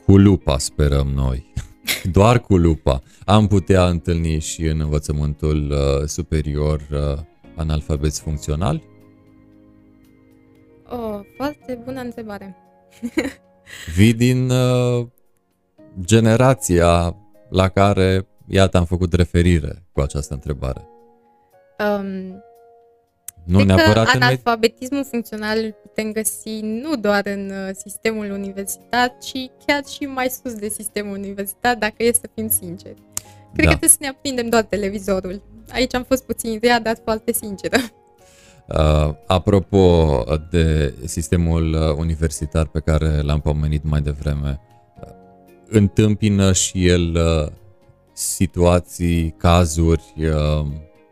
cu lupa, sperăm noi, doar cu lupa, am putea întâlni și în învățământul uh, superior uh, analfabeți funcționali? Oh, foarte bună întrebare. Vii din uh, generația la care, iată, am făcut referire cu această întrebare. Um, nu Cred neapărat că analfabetismul în... funcțional îl putem găsi nu doar în uh, sistemul universitar, ci chiar și mai sus de sistemul universitar, dacă e să fim sinceri. Cred da. că trebuie să ne aprindem doar televizorul. Aici am fost puțin rea, dar foarte sinceră. Uh, apropo de sistemul uh, universitar pe care l-am pomenit mai devreme, uh, întâmpină și el uh, situații, cazuri uh,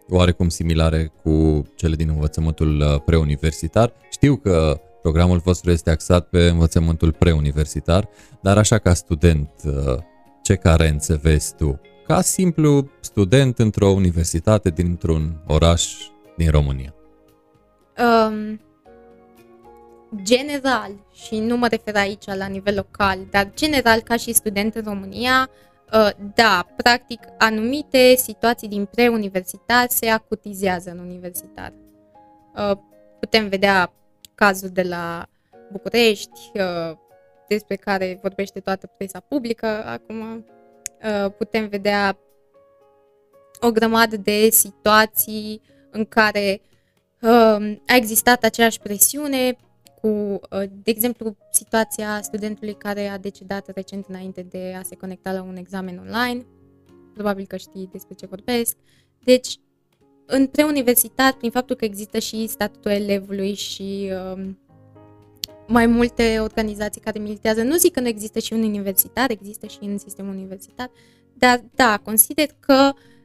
oarecum similare cu cele din învățământul uh, preuniversitar. Știu că programul vostru este axat pe învățământul preuniversitar, dar așa ca student, uh, ce carențe vezi tu? Ca simplu student într-o universitate dintr-un oraș din România. Um, general, și nu mă refer aici la nivel local, dar general ca și student în România, Uh, da, practic, anumite situații din preuniversitar se acutizează în universitar. Uh, putem vedea cazul de la București, uh, despre care vorbește toată presa publică acum. Putem vedea o grămadă de situații în care a existat aceeași presiune cu, uh, de exemplu, situația studentului care a decedat recent înainte de a se conecta la un examen online. Probabil că știi despre ce vorbesc. Deci, în preuniversitar, prin faptul că există și statutul elevului și um, mai multe organizații care militează, nu zic că nu există și un universitar, există și în sistemul universitar, dar da, consider că uh, Um,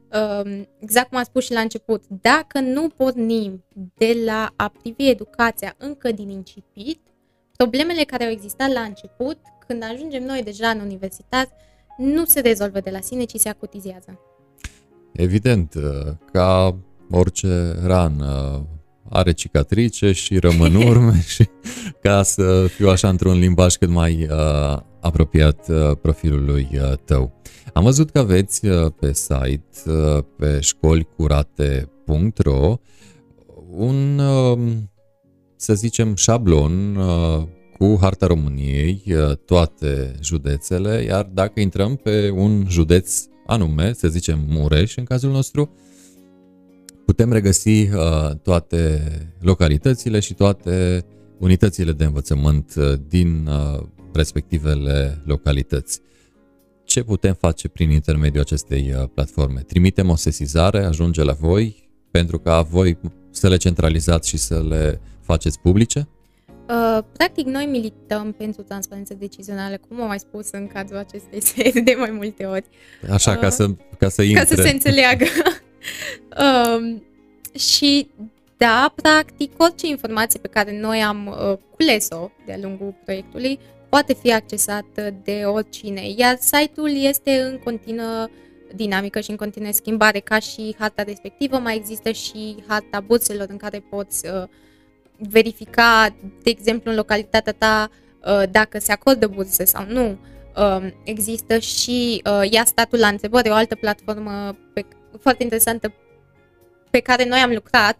exact cum am spus și la început, dacă nu pornim de la a privi educația încă din incipit, problemele care au existat la început, când ajungem noi deja în universitate, nu se rezolvă de la sine, ci se acutizează. Evident, uh, ca orice rană are cicatrice și rămân urme și ca să fiu așa într-un limbaj cât mai uh, apropiat uh, profilului uh, tău. Am văzut că aveți uh, pe site, uh, pe școlicurate.ro, un, uh, să zicem, șablon uh, cu harta României, uh, toate județele, iar dacă intrăm pe un județ anume, să zicem Mureș în cazul nostru, putem regăsi uh, toate localitățile și toate unitățile de învățământ uh, din uh, respectivele localități. Ce putem face prin intermediul acestei uh, platforme? Trimitem o sesizare, ajunge la voi pentru ca voi să le centralizați și să le faceți publice? Uh, practic, noi milităm pentru transparență decizională, cum am mai spus în cadrul acestei serii de mai multe ori. Așa, uh, ca, să, ca să intre. Ca să se înțeleagă. uh, și da, practic, orice informație pe care noi am uh, cules-o de-a lungul proiectului poate fi accesat de oricine, iar site-ul este în continuă dinamică și în continuă schimbare, ca și harta respectivă, mai există și harta burselor în care poți uh, verifica, de exemplu, în localitatea ta uh, dacă se acordă burse sau nu. Uh, există și uh, Ia statul la întrebări, o altă platformă pe, foarte interesantă pe care noi am lucrat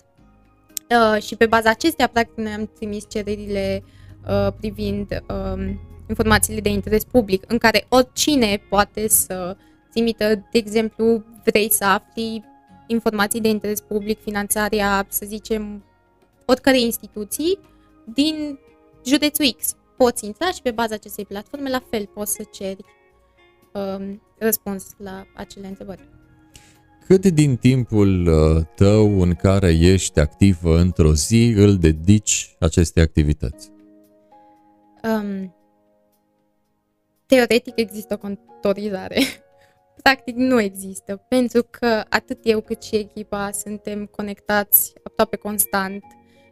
uh, și pe baza acestea, practic, noi am trimis cererile uh, privind uh, informațiile de interes public, în care oricine poate să trimită, de exemplu, vrei să afli informații de interes public, finanțarea, să zicem, oricărei instituții din județul X. Poți intra și pe baza acestei platforme, la fel, poți să ceri um, răspuns la acele întrebări. Cât din timpul uh, tău în care ești activă într-o zi îl dedici acestei activități? Um, teoretic există o contorizare. Practic nu există, pentru că atât eu cât și echipa suntem conectați aproape constant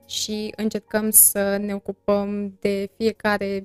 și încercăm să ne ocupăm de fiecare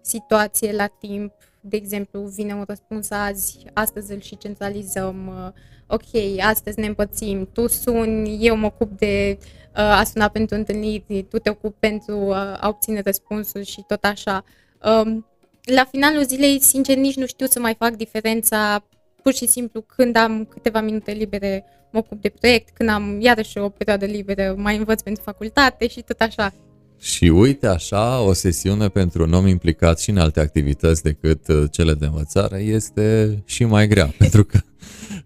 situație la timp. De exemplu, vine un răspuns azi, astăzi îl și centralizăm. Uh, ok, astăzi ne împărțim, tu suni, eu mă ocup de uh, a suna pentru întâlniri, tu te ocupi pentru uh, a obține răspunsuri și tot așa. Um, la finalul zilei, sincer, nici nu știu să mai fac diferența pur și simplu când am câteva minute libere mă ocup de proiect, când am iarăși o perioadă liberă mai învăț pentru facultate și tot așa. Și uite așa, o sesiune pentru un om implicat și în alte activități decât uh, cele de învățare este și mai grea, pentru că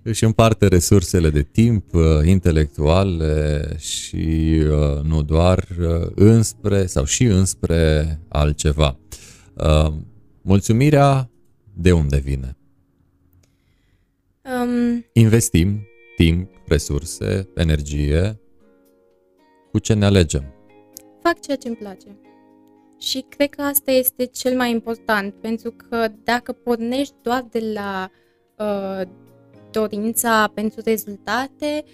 își împarte resursele de timp uh, intelectuale și uh, nu doar înspre sau și înspre altceva. Mulțumirea de unde vine? Um, Investim timp, resurse, energie. Cu ce ne alegem? Fac ceea ce îmi place. Și cred că asta este cel mai important, pentru că dacă pornești doar de la uh, dorința pentru rezultate,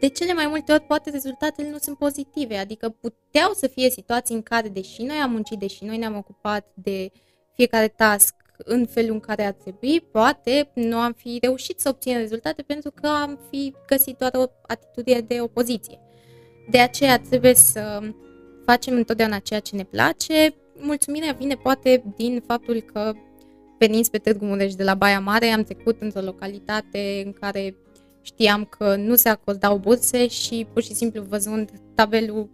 de cele mai multe ori poate rezultatele nu sunt pozitive, adică puteau să fie situații în care, deși noi am muncit, deși noi ne-am ocupat de fiecare task în felul în care ar trebui, poate nu am fi reușit să obținem rezultate pentru că am fi găsit doar o atitudine de opoziție. De aceea trebuie să facem întotdeauna ceea ce ne place. Mulțumirea vine poate din faptul că venind spre Târgu Mureș de la Baia Mare, am trecut într-o localitate în care știam că nu se acordau burse și pur și simplu văzând tabelul,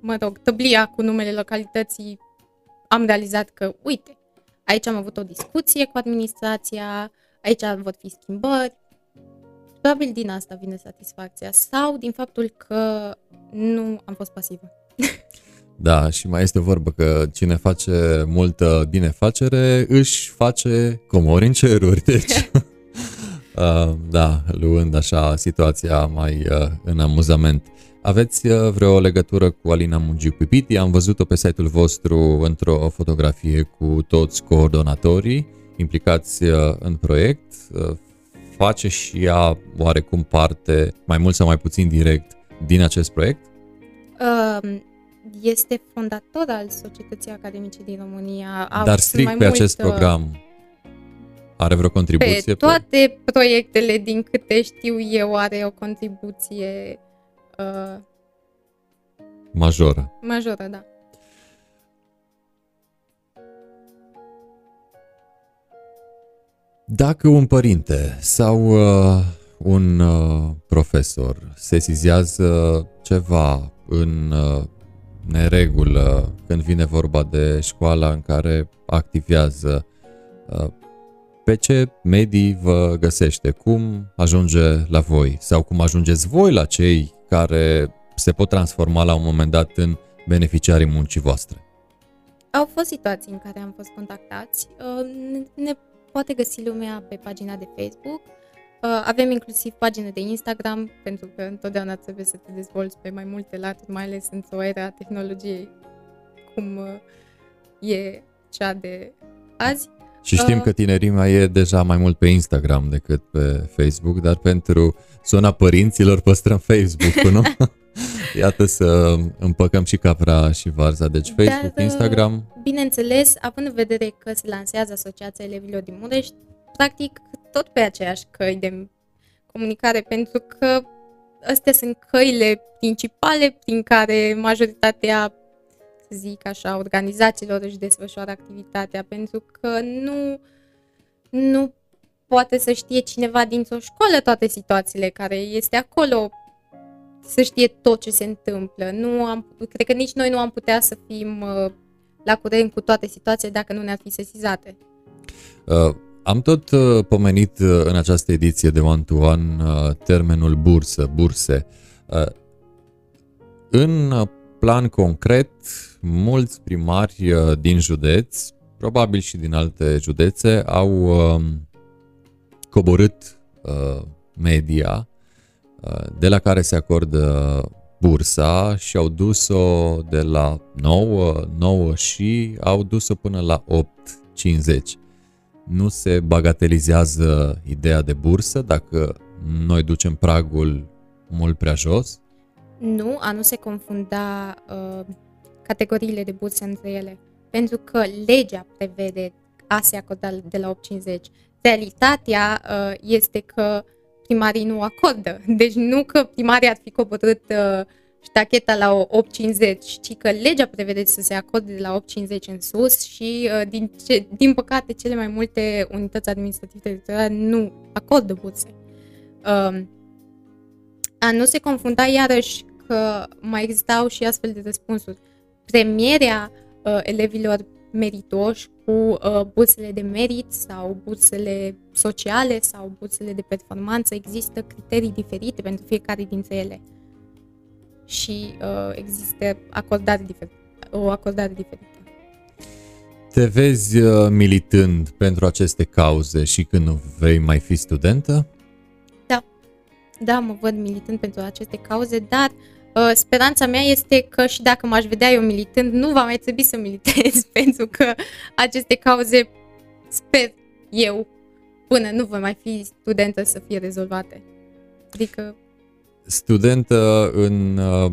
mă rog, tăblia cu numele localității, am realizat că, uite, aici am avut o discuție cu administrația, aici vor fi schimbări. Probabil din asta vine satisfacția sau din faptul că nu am fost pasivă. Da, și mai este vorbă că cine face multă binefacere își face comori în ceruri, deci... uh, da, luând așa situația mai uh, în amuzament. Aveți uh, vreo legătură cu Alina Mungiu Pipiti? Am văzut-o pe site-ul vostru într-o fotografie cu toți coordonatorii implicați uh, în proiect. Uh, face și ea oarecum parte, mai mult sau mai puțin direct, din acest proiect? Uh, este fondator al Societății Academice din România. Dar strict pe mult, acest program are vreo contribuție? Pe toate pe... proiectele, din câte știu eu, are o contribuție uh, majoră. Majoră, da. Dacă un părinte sau uh, un uh, profesor sesizează ceva în uh, neregulă când vine vorba de școala în care activează, uh, pe ce medii vă găsește? Cum ajunge la voi? Sau cum ajungeți voi la cei care se pot transforma la un moment dat în beneficiarii muncii voastre? Au fost situații în care am fost contactați. Uh, ne poate găsi lumea pe pagina de Facebook. Uh, avem inclusiv pagină de Instagram, pentru că întotdeauna trebuie să te dezvolți pe mai multe laturi, mai ales într-o era a tehnologiei cum e cea de azi. Și știm uh, că tinerimea e deja mai mult pe Instagram decât pe Facebook, dar pentru zona părinților păstrăm Facebook, nu? Iată să împăcăm și capra și varza. Deci Facebook, dar, uh, Instagram. Bineînțeles, având în vedere că se lansează Asociația Elevilor din Mureș, practic tot pe aceeași căi de comunicare, pentru că astea sunt căile principale prin care majoritatea să zic așa, organizațiilor își desfășoară activitatea, pentru că nu, nu poate să știe cineva dintr-o școală toate situațiile care este acolo, să știe tot ce se întâmplă. Nu am, cred că nici noi nu am putea să fim uh, la curent cu toate situațiile dacă nu ne-ar fi sesizate. Uh, am tot uh, pomenit uh, în această ediție de One to One uh, termenul bursă, burse. Uh, în plan concret, mulți primari uh, din județ, probabil și din alte județe, au um, coborât uh, media uh, de la care se acordă bursa și au dus-o de la 9, 9 și au dus-o până la 8,50. Nu se bagatelizează ideea de bursă dacă noi ducem pragul mult prea jos? Nu, a nu se confunda uh, categoriile de burse între ele. Pentru că legea prevede a se acorda de la 8,50. Realitatea uh, este că primarii nu acordă. Deci nu că primarii ar fi coborât uh, ștacheta la 8,50, ci că legea prevede să se acorde de la 8,50 în sus și, uh, din, ce, din păcate, cele mai multe unități administrative teritoriale nu acordă burse. Uh, a nu se confunda iarăși că mai existau și astfel de răspunsuri. Premierea uh, elevilor meritoși cu uh, bursele de merit sau bursele sociale sau bursele de performanță. Există criterii diferite pentru fiecare dintre ele și uh, există acordare difer- o acordare diferită. Te vezi uh, militând pentru aceste cauze și când vei mai fi studentă? Da, da, mă văd militând pentru aceste cauze, dar uh, Uh, speranța mea este că și dacă m-aș vedea eu militând, nu va mai trebui să militez, pentru că aceste cauze, sper eu, până nu voi mai fi studentă să fie rezolvate. Adică... Studentă în uh,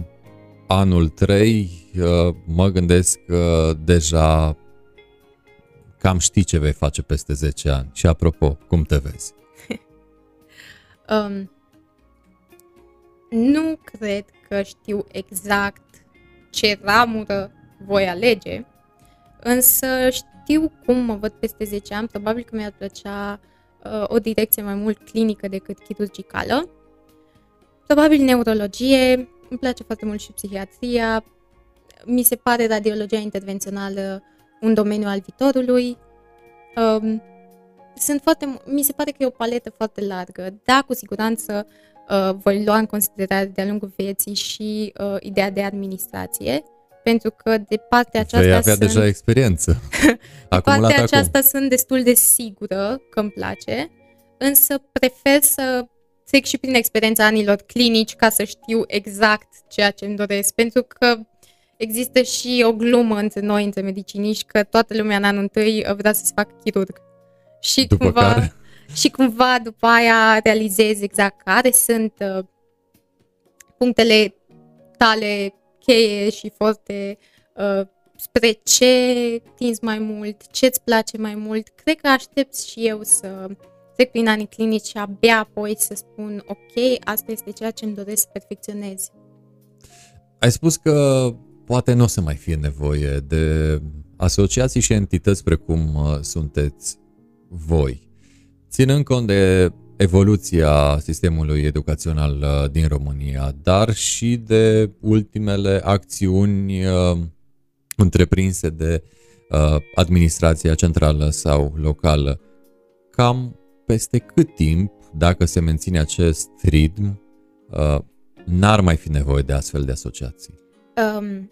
anul 3, uh, mă gândesc că deja cam știi ce vei face peste 10 ani. Și apropo, cum te vezi? um, nu cred că știu exact ce ramură voi alege, însă știu cum mă văd peste 10 ani, probabil că mi-ar plăcea uh, o direcție mai mult clinică decât chirurgicală. Probabil neurologie, îmi place foarte mult și psihiatria, mi se pare radiologia intervențională un domeniu al viitorului. Um, sunt foarte, mi se pare că e o paletă foarte largă. Da, cu siguranță uh, voi lua în considerare de-a lungul vieții și uh, ideea de administrație, pentru că de partea aceasta Vei avea sunt, deja experiență de partea acum. aceasta sunt destul de sigură că îmi place, însă prefer să trec și prin experiența anilor clinici ca să știu exact ceea ce îmi doresc, pentru că există și o glumă între noi, între mediciniști, că toată lumea în anul întâi vrea să se facă chirurg. Și După cumva, care? și cumva după aia realizezi exact care sunt uh, punctele tale cheie și forte, uh, spre ce tinzi mai mult, ce îți place mai mult. Cred că aștept și eu să trec prin anii clinici și abia apoi să spun ok, asta este ceea ce îmi doresc să perfecționez. Ai spus că poate nu o să mai fie nevoie de asociații și entități precum uh, sunteți voi. Ținând cont de evoluția sistemului educațional uh, din România, dar și de ultimele acțiuni uh, întreprinse de uh, administrația centrală sau locală, cam peste cât timp, dacă se menține acest ritm, uh, n-ar mai fi nevoie de astfel de asociații? Um,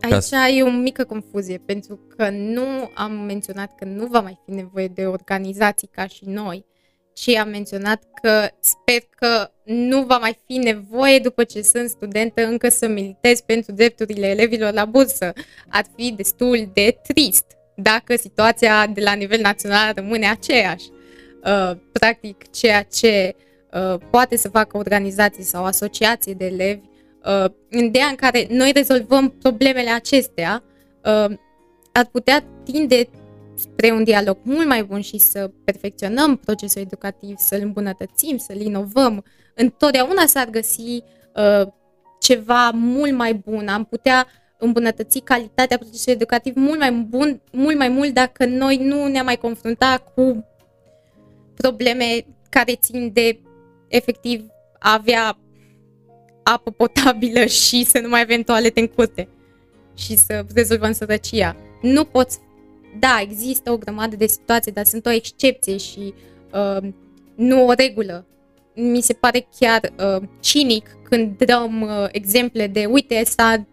Ca aici e o mică confuzie, pentru că nu am menționat că nu va mai fi nevoie de organizații ca și noi, ci am menționat că sper că nu va mai fi nevoie după ce sunt studentă încă să militez pentru drepturile elevilor la bursă. Ar fi destul de trist dacă situația de la nivel național rămâne aceeași. Uh, practic, ceea ce uh, poate să facă organizații sau asociații de elevi uh, în ideea în care noi rezolvăm problemele acestea, uh, ar putea tinde spre un dialog mult mai bun și să perfecționăm procesul educativ, să-l îmbunătățim, să-l inovăm. Întotdeauna s-ar găsi uh, ceva mult mai bun. Am putea îmbunătăți calitatea procesului educativ mult mai bun, mult mai mult dacă noi nu ne-am mai confrunta cu probleme care țin de efectiv a avea apă potabilă și să nu mai avem toalete în curte și să rezolvăm sărăcia. Nu poți... Da, există o grămadă de situații, dar sunt o excepție și uh, nu o regulă. Mi se pare chiar uh, cinic când dăm uh, exemple de uite, s-a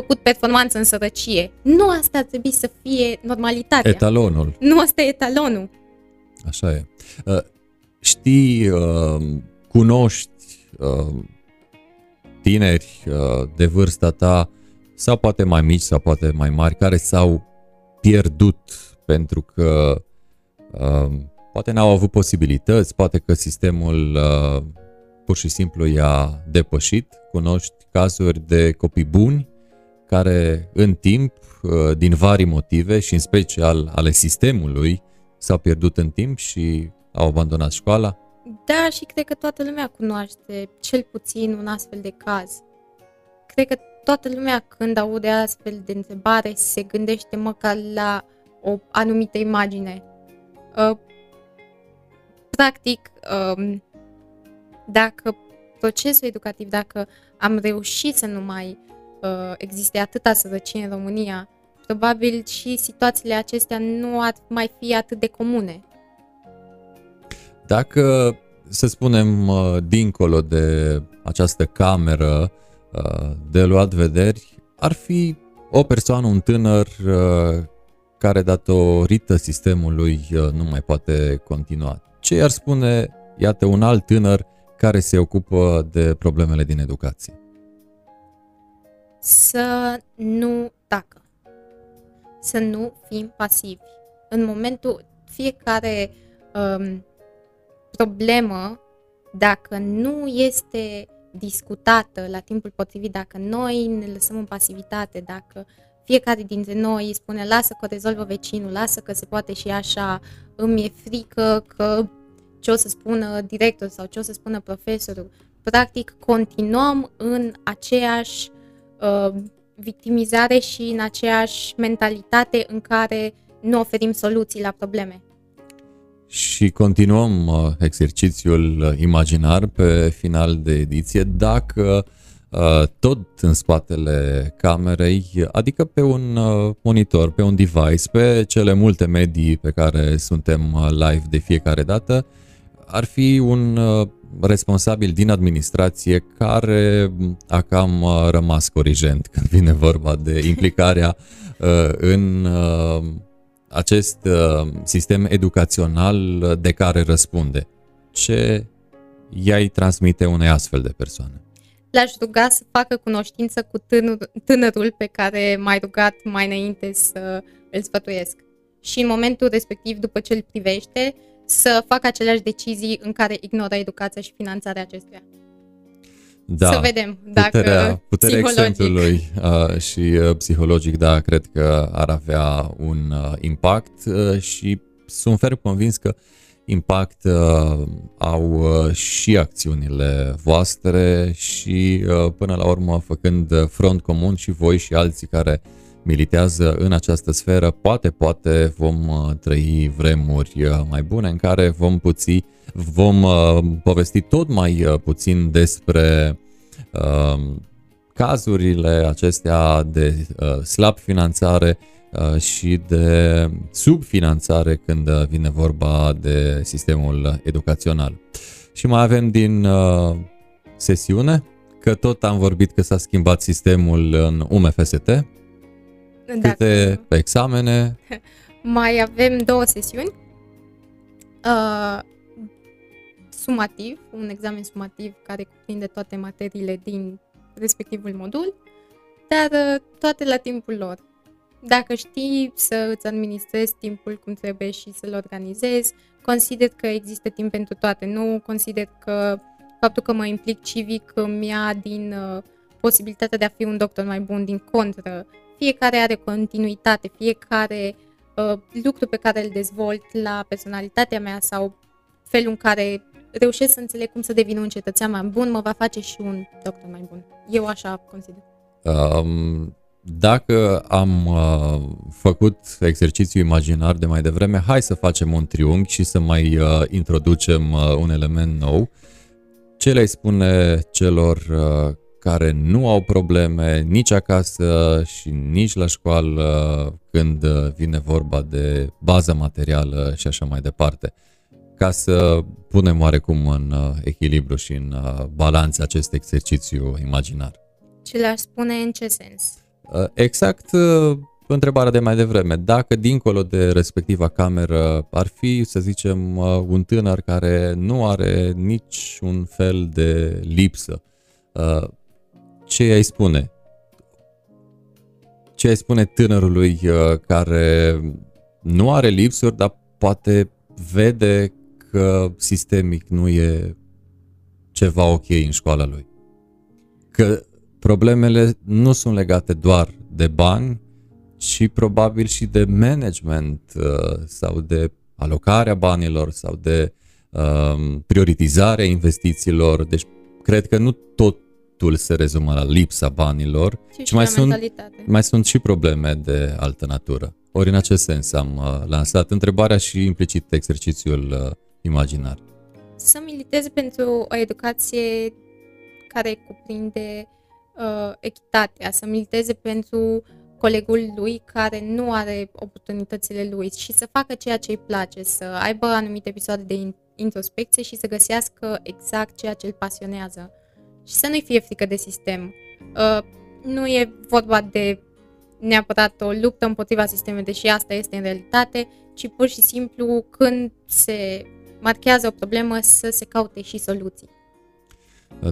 făcut performanță în sărăcie. Nu asta ar trebui să fie normalitatea. Etalonul. Nu asta e etalonul. Așa e. Uh, Știi, uh, cunoști uh, tineri de vârsta ta sau poate mai mici sau poate mai mari care s-au pierdut pentru că poate n-au avut posibilități, poate că sistemul pur și simplu i-a depășit. Cunoști cazuri de copii buni care în timp, din vari motive și în special ale sistemului, s-au pierdut în timp și au abandonat școala? Da, și cred că toată lumea cunoaște cel puțin un astfel de caz. Cred că toată lumea când aude astfel de întrebare se gândește măcar la o anumită imagine. Uh, practic, um, dacă procesul educativ, dacă am reușit să nu mai uh, existe atâta sărăcie în România, probabil și situațiile acestea nu ar mai fi atât de comune. Dacă, să spunem, uh, dincolo de această cameră uh, de luat vederi, ar fi o persoană, un tânăr uh, care datorită sistemului nu mai poate continua. Ce i-ar spune, iată, un alt tânăr care se ocupă de problemele din educație? Să nu tacă. Să nu fim pasivi. În momentul fiecare um, problemă, dacă nu este discutată la timpul potrivit, dacă noi ne lăsăm în pasivitate, dacă fiecare dintre noi spune lasă că o rezolvă vecinul, lasă că se poate și așa, îmi e frică că ce o să spună director sau ce o să spună profesorul. Practic, continuăm în aceeași uh, victimizare și în aceeași mentalitate în care nu oferim soluții la probleme. Și continuăm uh, exercițiul uh, imaginar pe final de ediție dacă uh, tot în spatele camerei, adică pe un monitor, pe un device, pe cele multe medii pe care suntem live de fiecare dată, ar fi un responsabil din administrație care a cam rămas corigent când vine vorba de implicarea în acest uh, sistem educațional de care răspunde. Ce i-ai transmite unei astfel de persoane? L-aș ruga să facă cunoștință cu tânăr, tânărul pe care m-ai rugat mai înainte să îl sfătuiesc. Și în momentul respectiv, după ce îl privește, să facă aceleași decizii în care ignoră educația și finanțarea acestuia. Da, să vedem dacă puterea, puterea exemplului uh, și uh, psihologic, da, cred că ar avea un uh, impact uh, și sunt ferm convins că impact uh, au uh, și acțiunile voastre și uh, până la urmă făcând front comun și voi și alții care militează în această sferă, poate, poate vom uh, trăi vremuri uh, mai bune în care vom puți vom uh, povesti tot mai uh, puțin despre uh, cazurile acestea de uh, slab finanțare uh, și de subfinanțare când vine vorba de sistemul educațional. Și mai avem din uh, sesiune că tot am vorbit că s-a schimbat sistemul în UMFST. Câte Dacă... examene? Mai avem două sesiuni. Uh, sumativ, un examen sumativ care cuprinde toate materiile din respectivul modul, dar uh, toate la timpul lor. Dacă știi să îți administrezi timpul cum trebuie și să-l organizezi, consider că există timp pentru toate. Nu consider că faptul că mă implic civic îmi ia din uh, posibilitatea de a fi un doctor mai bun, din contră. Fiecare are continuitate, fiecare uh, lucru pe care îl dezvolt la personalitatea mea sau felul în care reușesc să înțeleg cum să devin un cetățean mai bun, mă va face și un doctor mai bun. Eu așa consider. Um, dacă am uh, făcut exercițiul imaginar de mai devreme, hai să facem un triunghi și să mai uh, introducem uh, un element nou. Ce le spune celor uh, care nu au probleme nici acasă și nici la școală când vine vorba de baza materială și așa mai departe? ca să punem oarecum în uh, echilibru și în uh, balanță acest exercițiu imaginar. Ce le-aș spune în ce sens? Uh, exact întrebarea de mai devreme. Dacă dincolo de respectiva cameră ar fi, să zicem, un tânăr care nu are nici un fel de lipsă, ce ai spune? Ce ai spune tânărului care nu are lipsuri, dar poate vede că sistemic nu e ceva ok în școala lui. Că problemele nu sunt legate doar de bani, ci probabil și de management uh, sau de alocarea banilor sau de uh, prioritizarea investițiilor. Deci cred că nu totul se rezumă la lipsa banilor, ci, ci mai, sunt, mai sunt și probleme de altă natură. Ori în acest sens am uh, lansat întrebarea și implicit exercițiul uh, imaginar? Să militeze pentru o educație care cuprinde uh, echitatea, să militeze pentru colegul lui care nu are oportunitățile lui și să facă ceea ce îi place, să aibă anumite episoade de introspecție și să găsească exact ceea ce îl pasionează și să nu-i fie frică de sistem. Uh, nu e vorba de neapărat o luptă împotriva sistemului, deși asta este în realitate, ci pur și simplu când se marchează o problemă să se caute și soluții.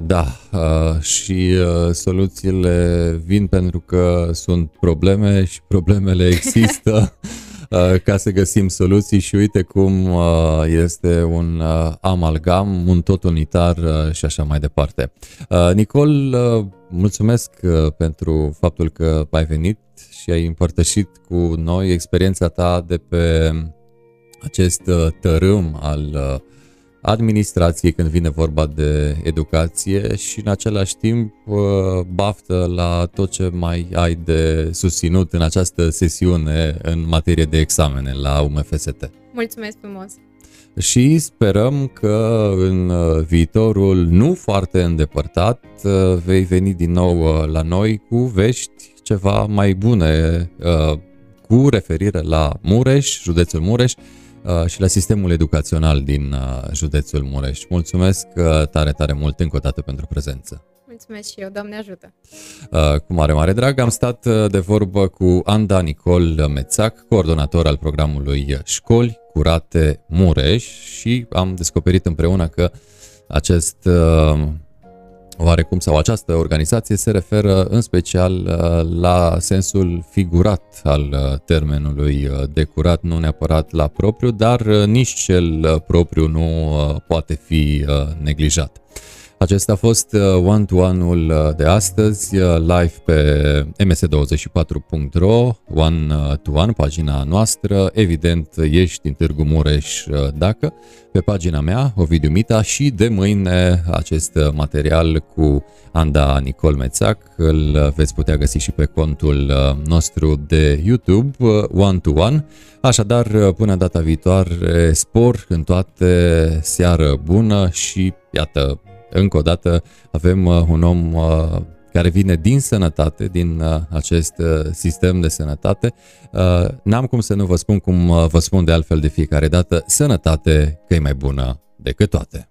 Da, uh, și uh, soluțiile vin pentru că sunt probleme și problemele există uh, ca să găsim soluții și uite cum este un amalgam, un tot unitar și așa mai departe. Nicol, mulțumesc pentru faptul că ai venit și ai împărtășit cu noi experiența ta de pe acest uh, tărâm al uh, administrației când vine vorba de educație și în același timp uh, baftă la tot ce mai ai de susținut în această sesiune în materie de examene la UMFST. Mulțumesc frumos! și sperăm că în uh, viitorul nu foarte îndepărtat uh, vei veni din nou uh, la noi cu vești ceva mai bune cu referire la Mureș, județul Mureș și la sistemul educațional din județul Mureș. Mulțumesc tare, tare mult încă o dată pentru prezență. Mulțumesc și eu, Doamne ajută! Cu mare, mare drag am stat de vorbă cu Anda Nicol Mețac, coordonator al programului Școli Curate Mureș și am descoperit împreună că acest uh, oarecum sau această organizație se referă în special uh, la sensul figurat al uh, termenului de curat, nu neapărat la propriu, dar nici cel propriu nu poate fi neglijat. Acesta a fost uh, one-to-one-ul uh, de astăzi, uh, live pe ms24.ro, one-to-one, pagina noastră. Evident, ești în Târgu Mureș dacă, pe pagina mea, Ovidiu Mita, și de mâine acest material cu Anda Nicol Mețac îl veți putea găsi și pe contul nostru de YouTube, one-to-one. Așadar, până data viitoare, spor în toate, seară bună și, iată, încă o dată avem uh, un om uh, care vine din sănătate, din uh, acest sistem de sănătate. N-am cum să nu vă spun cum vă spun de altfel de fiecare dată, sănătate că e mai bună decât toate.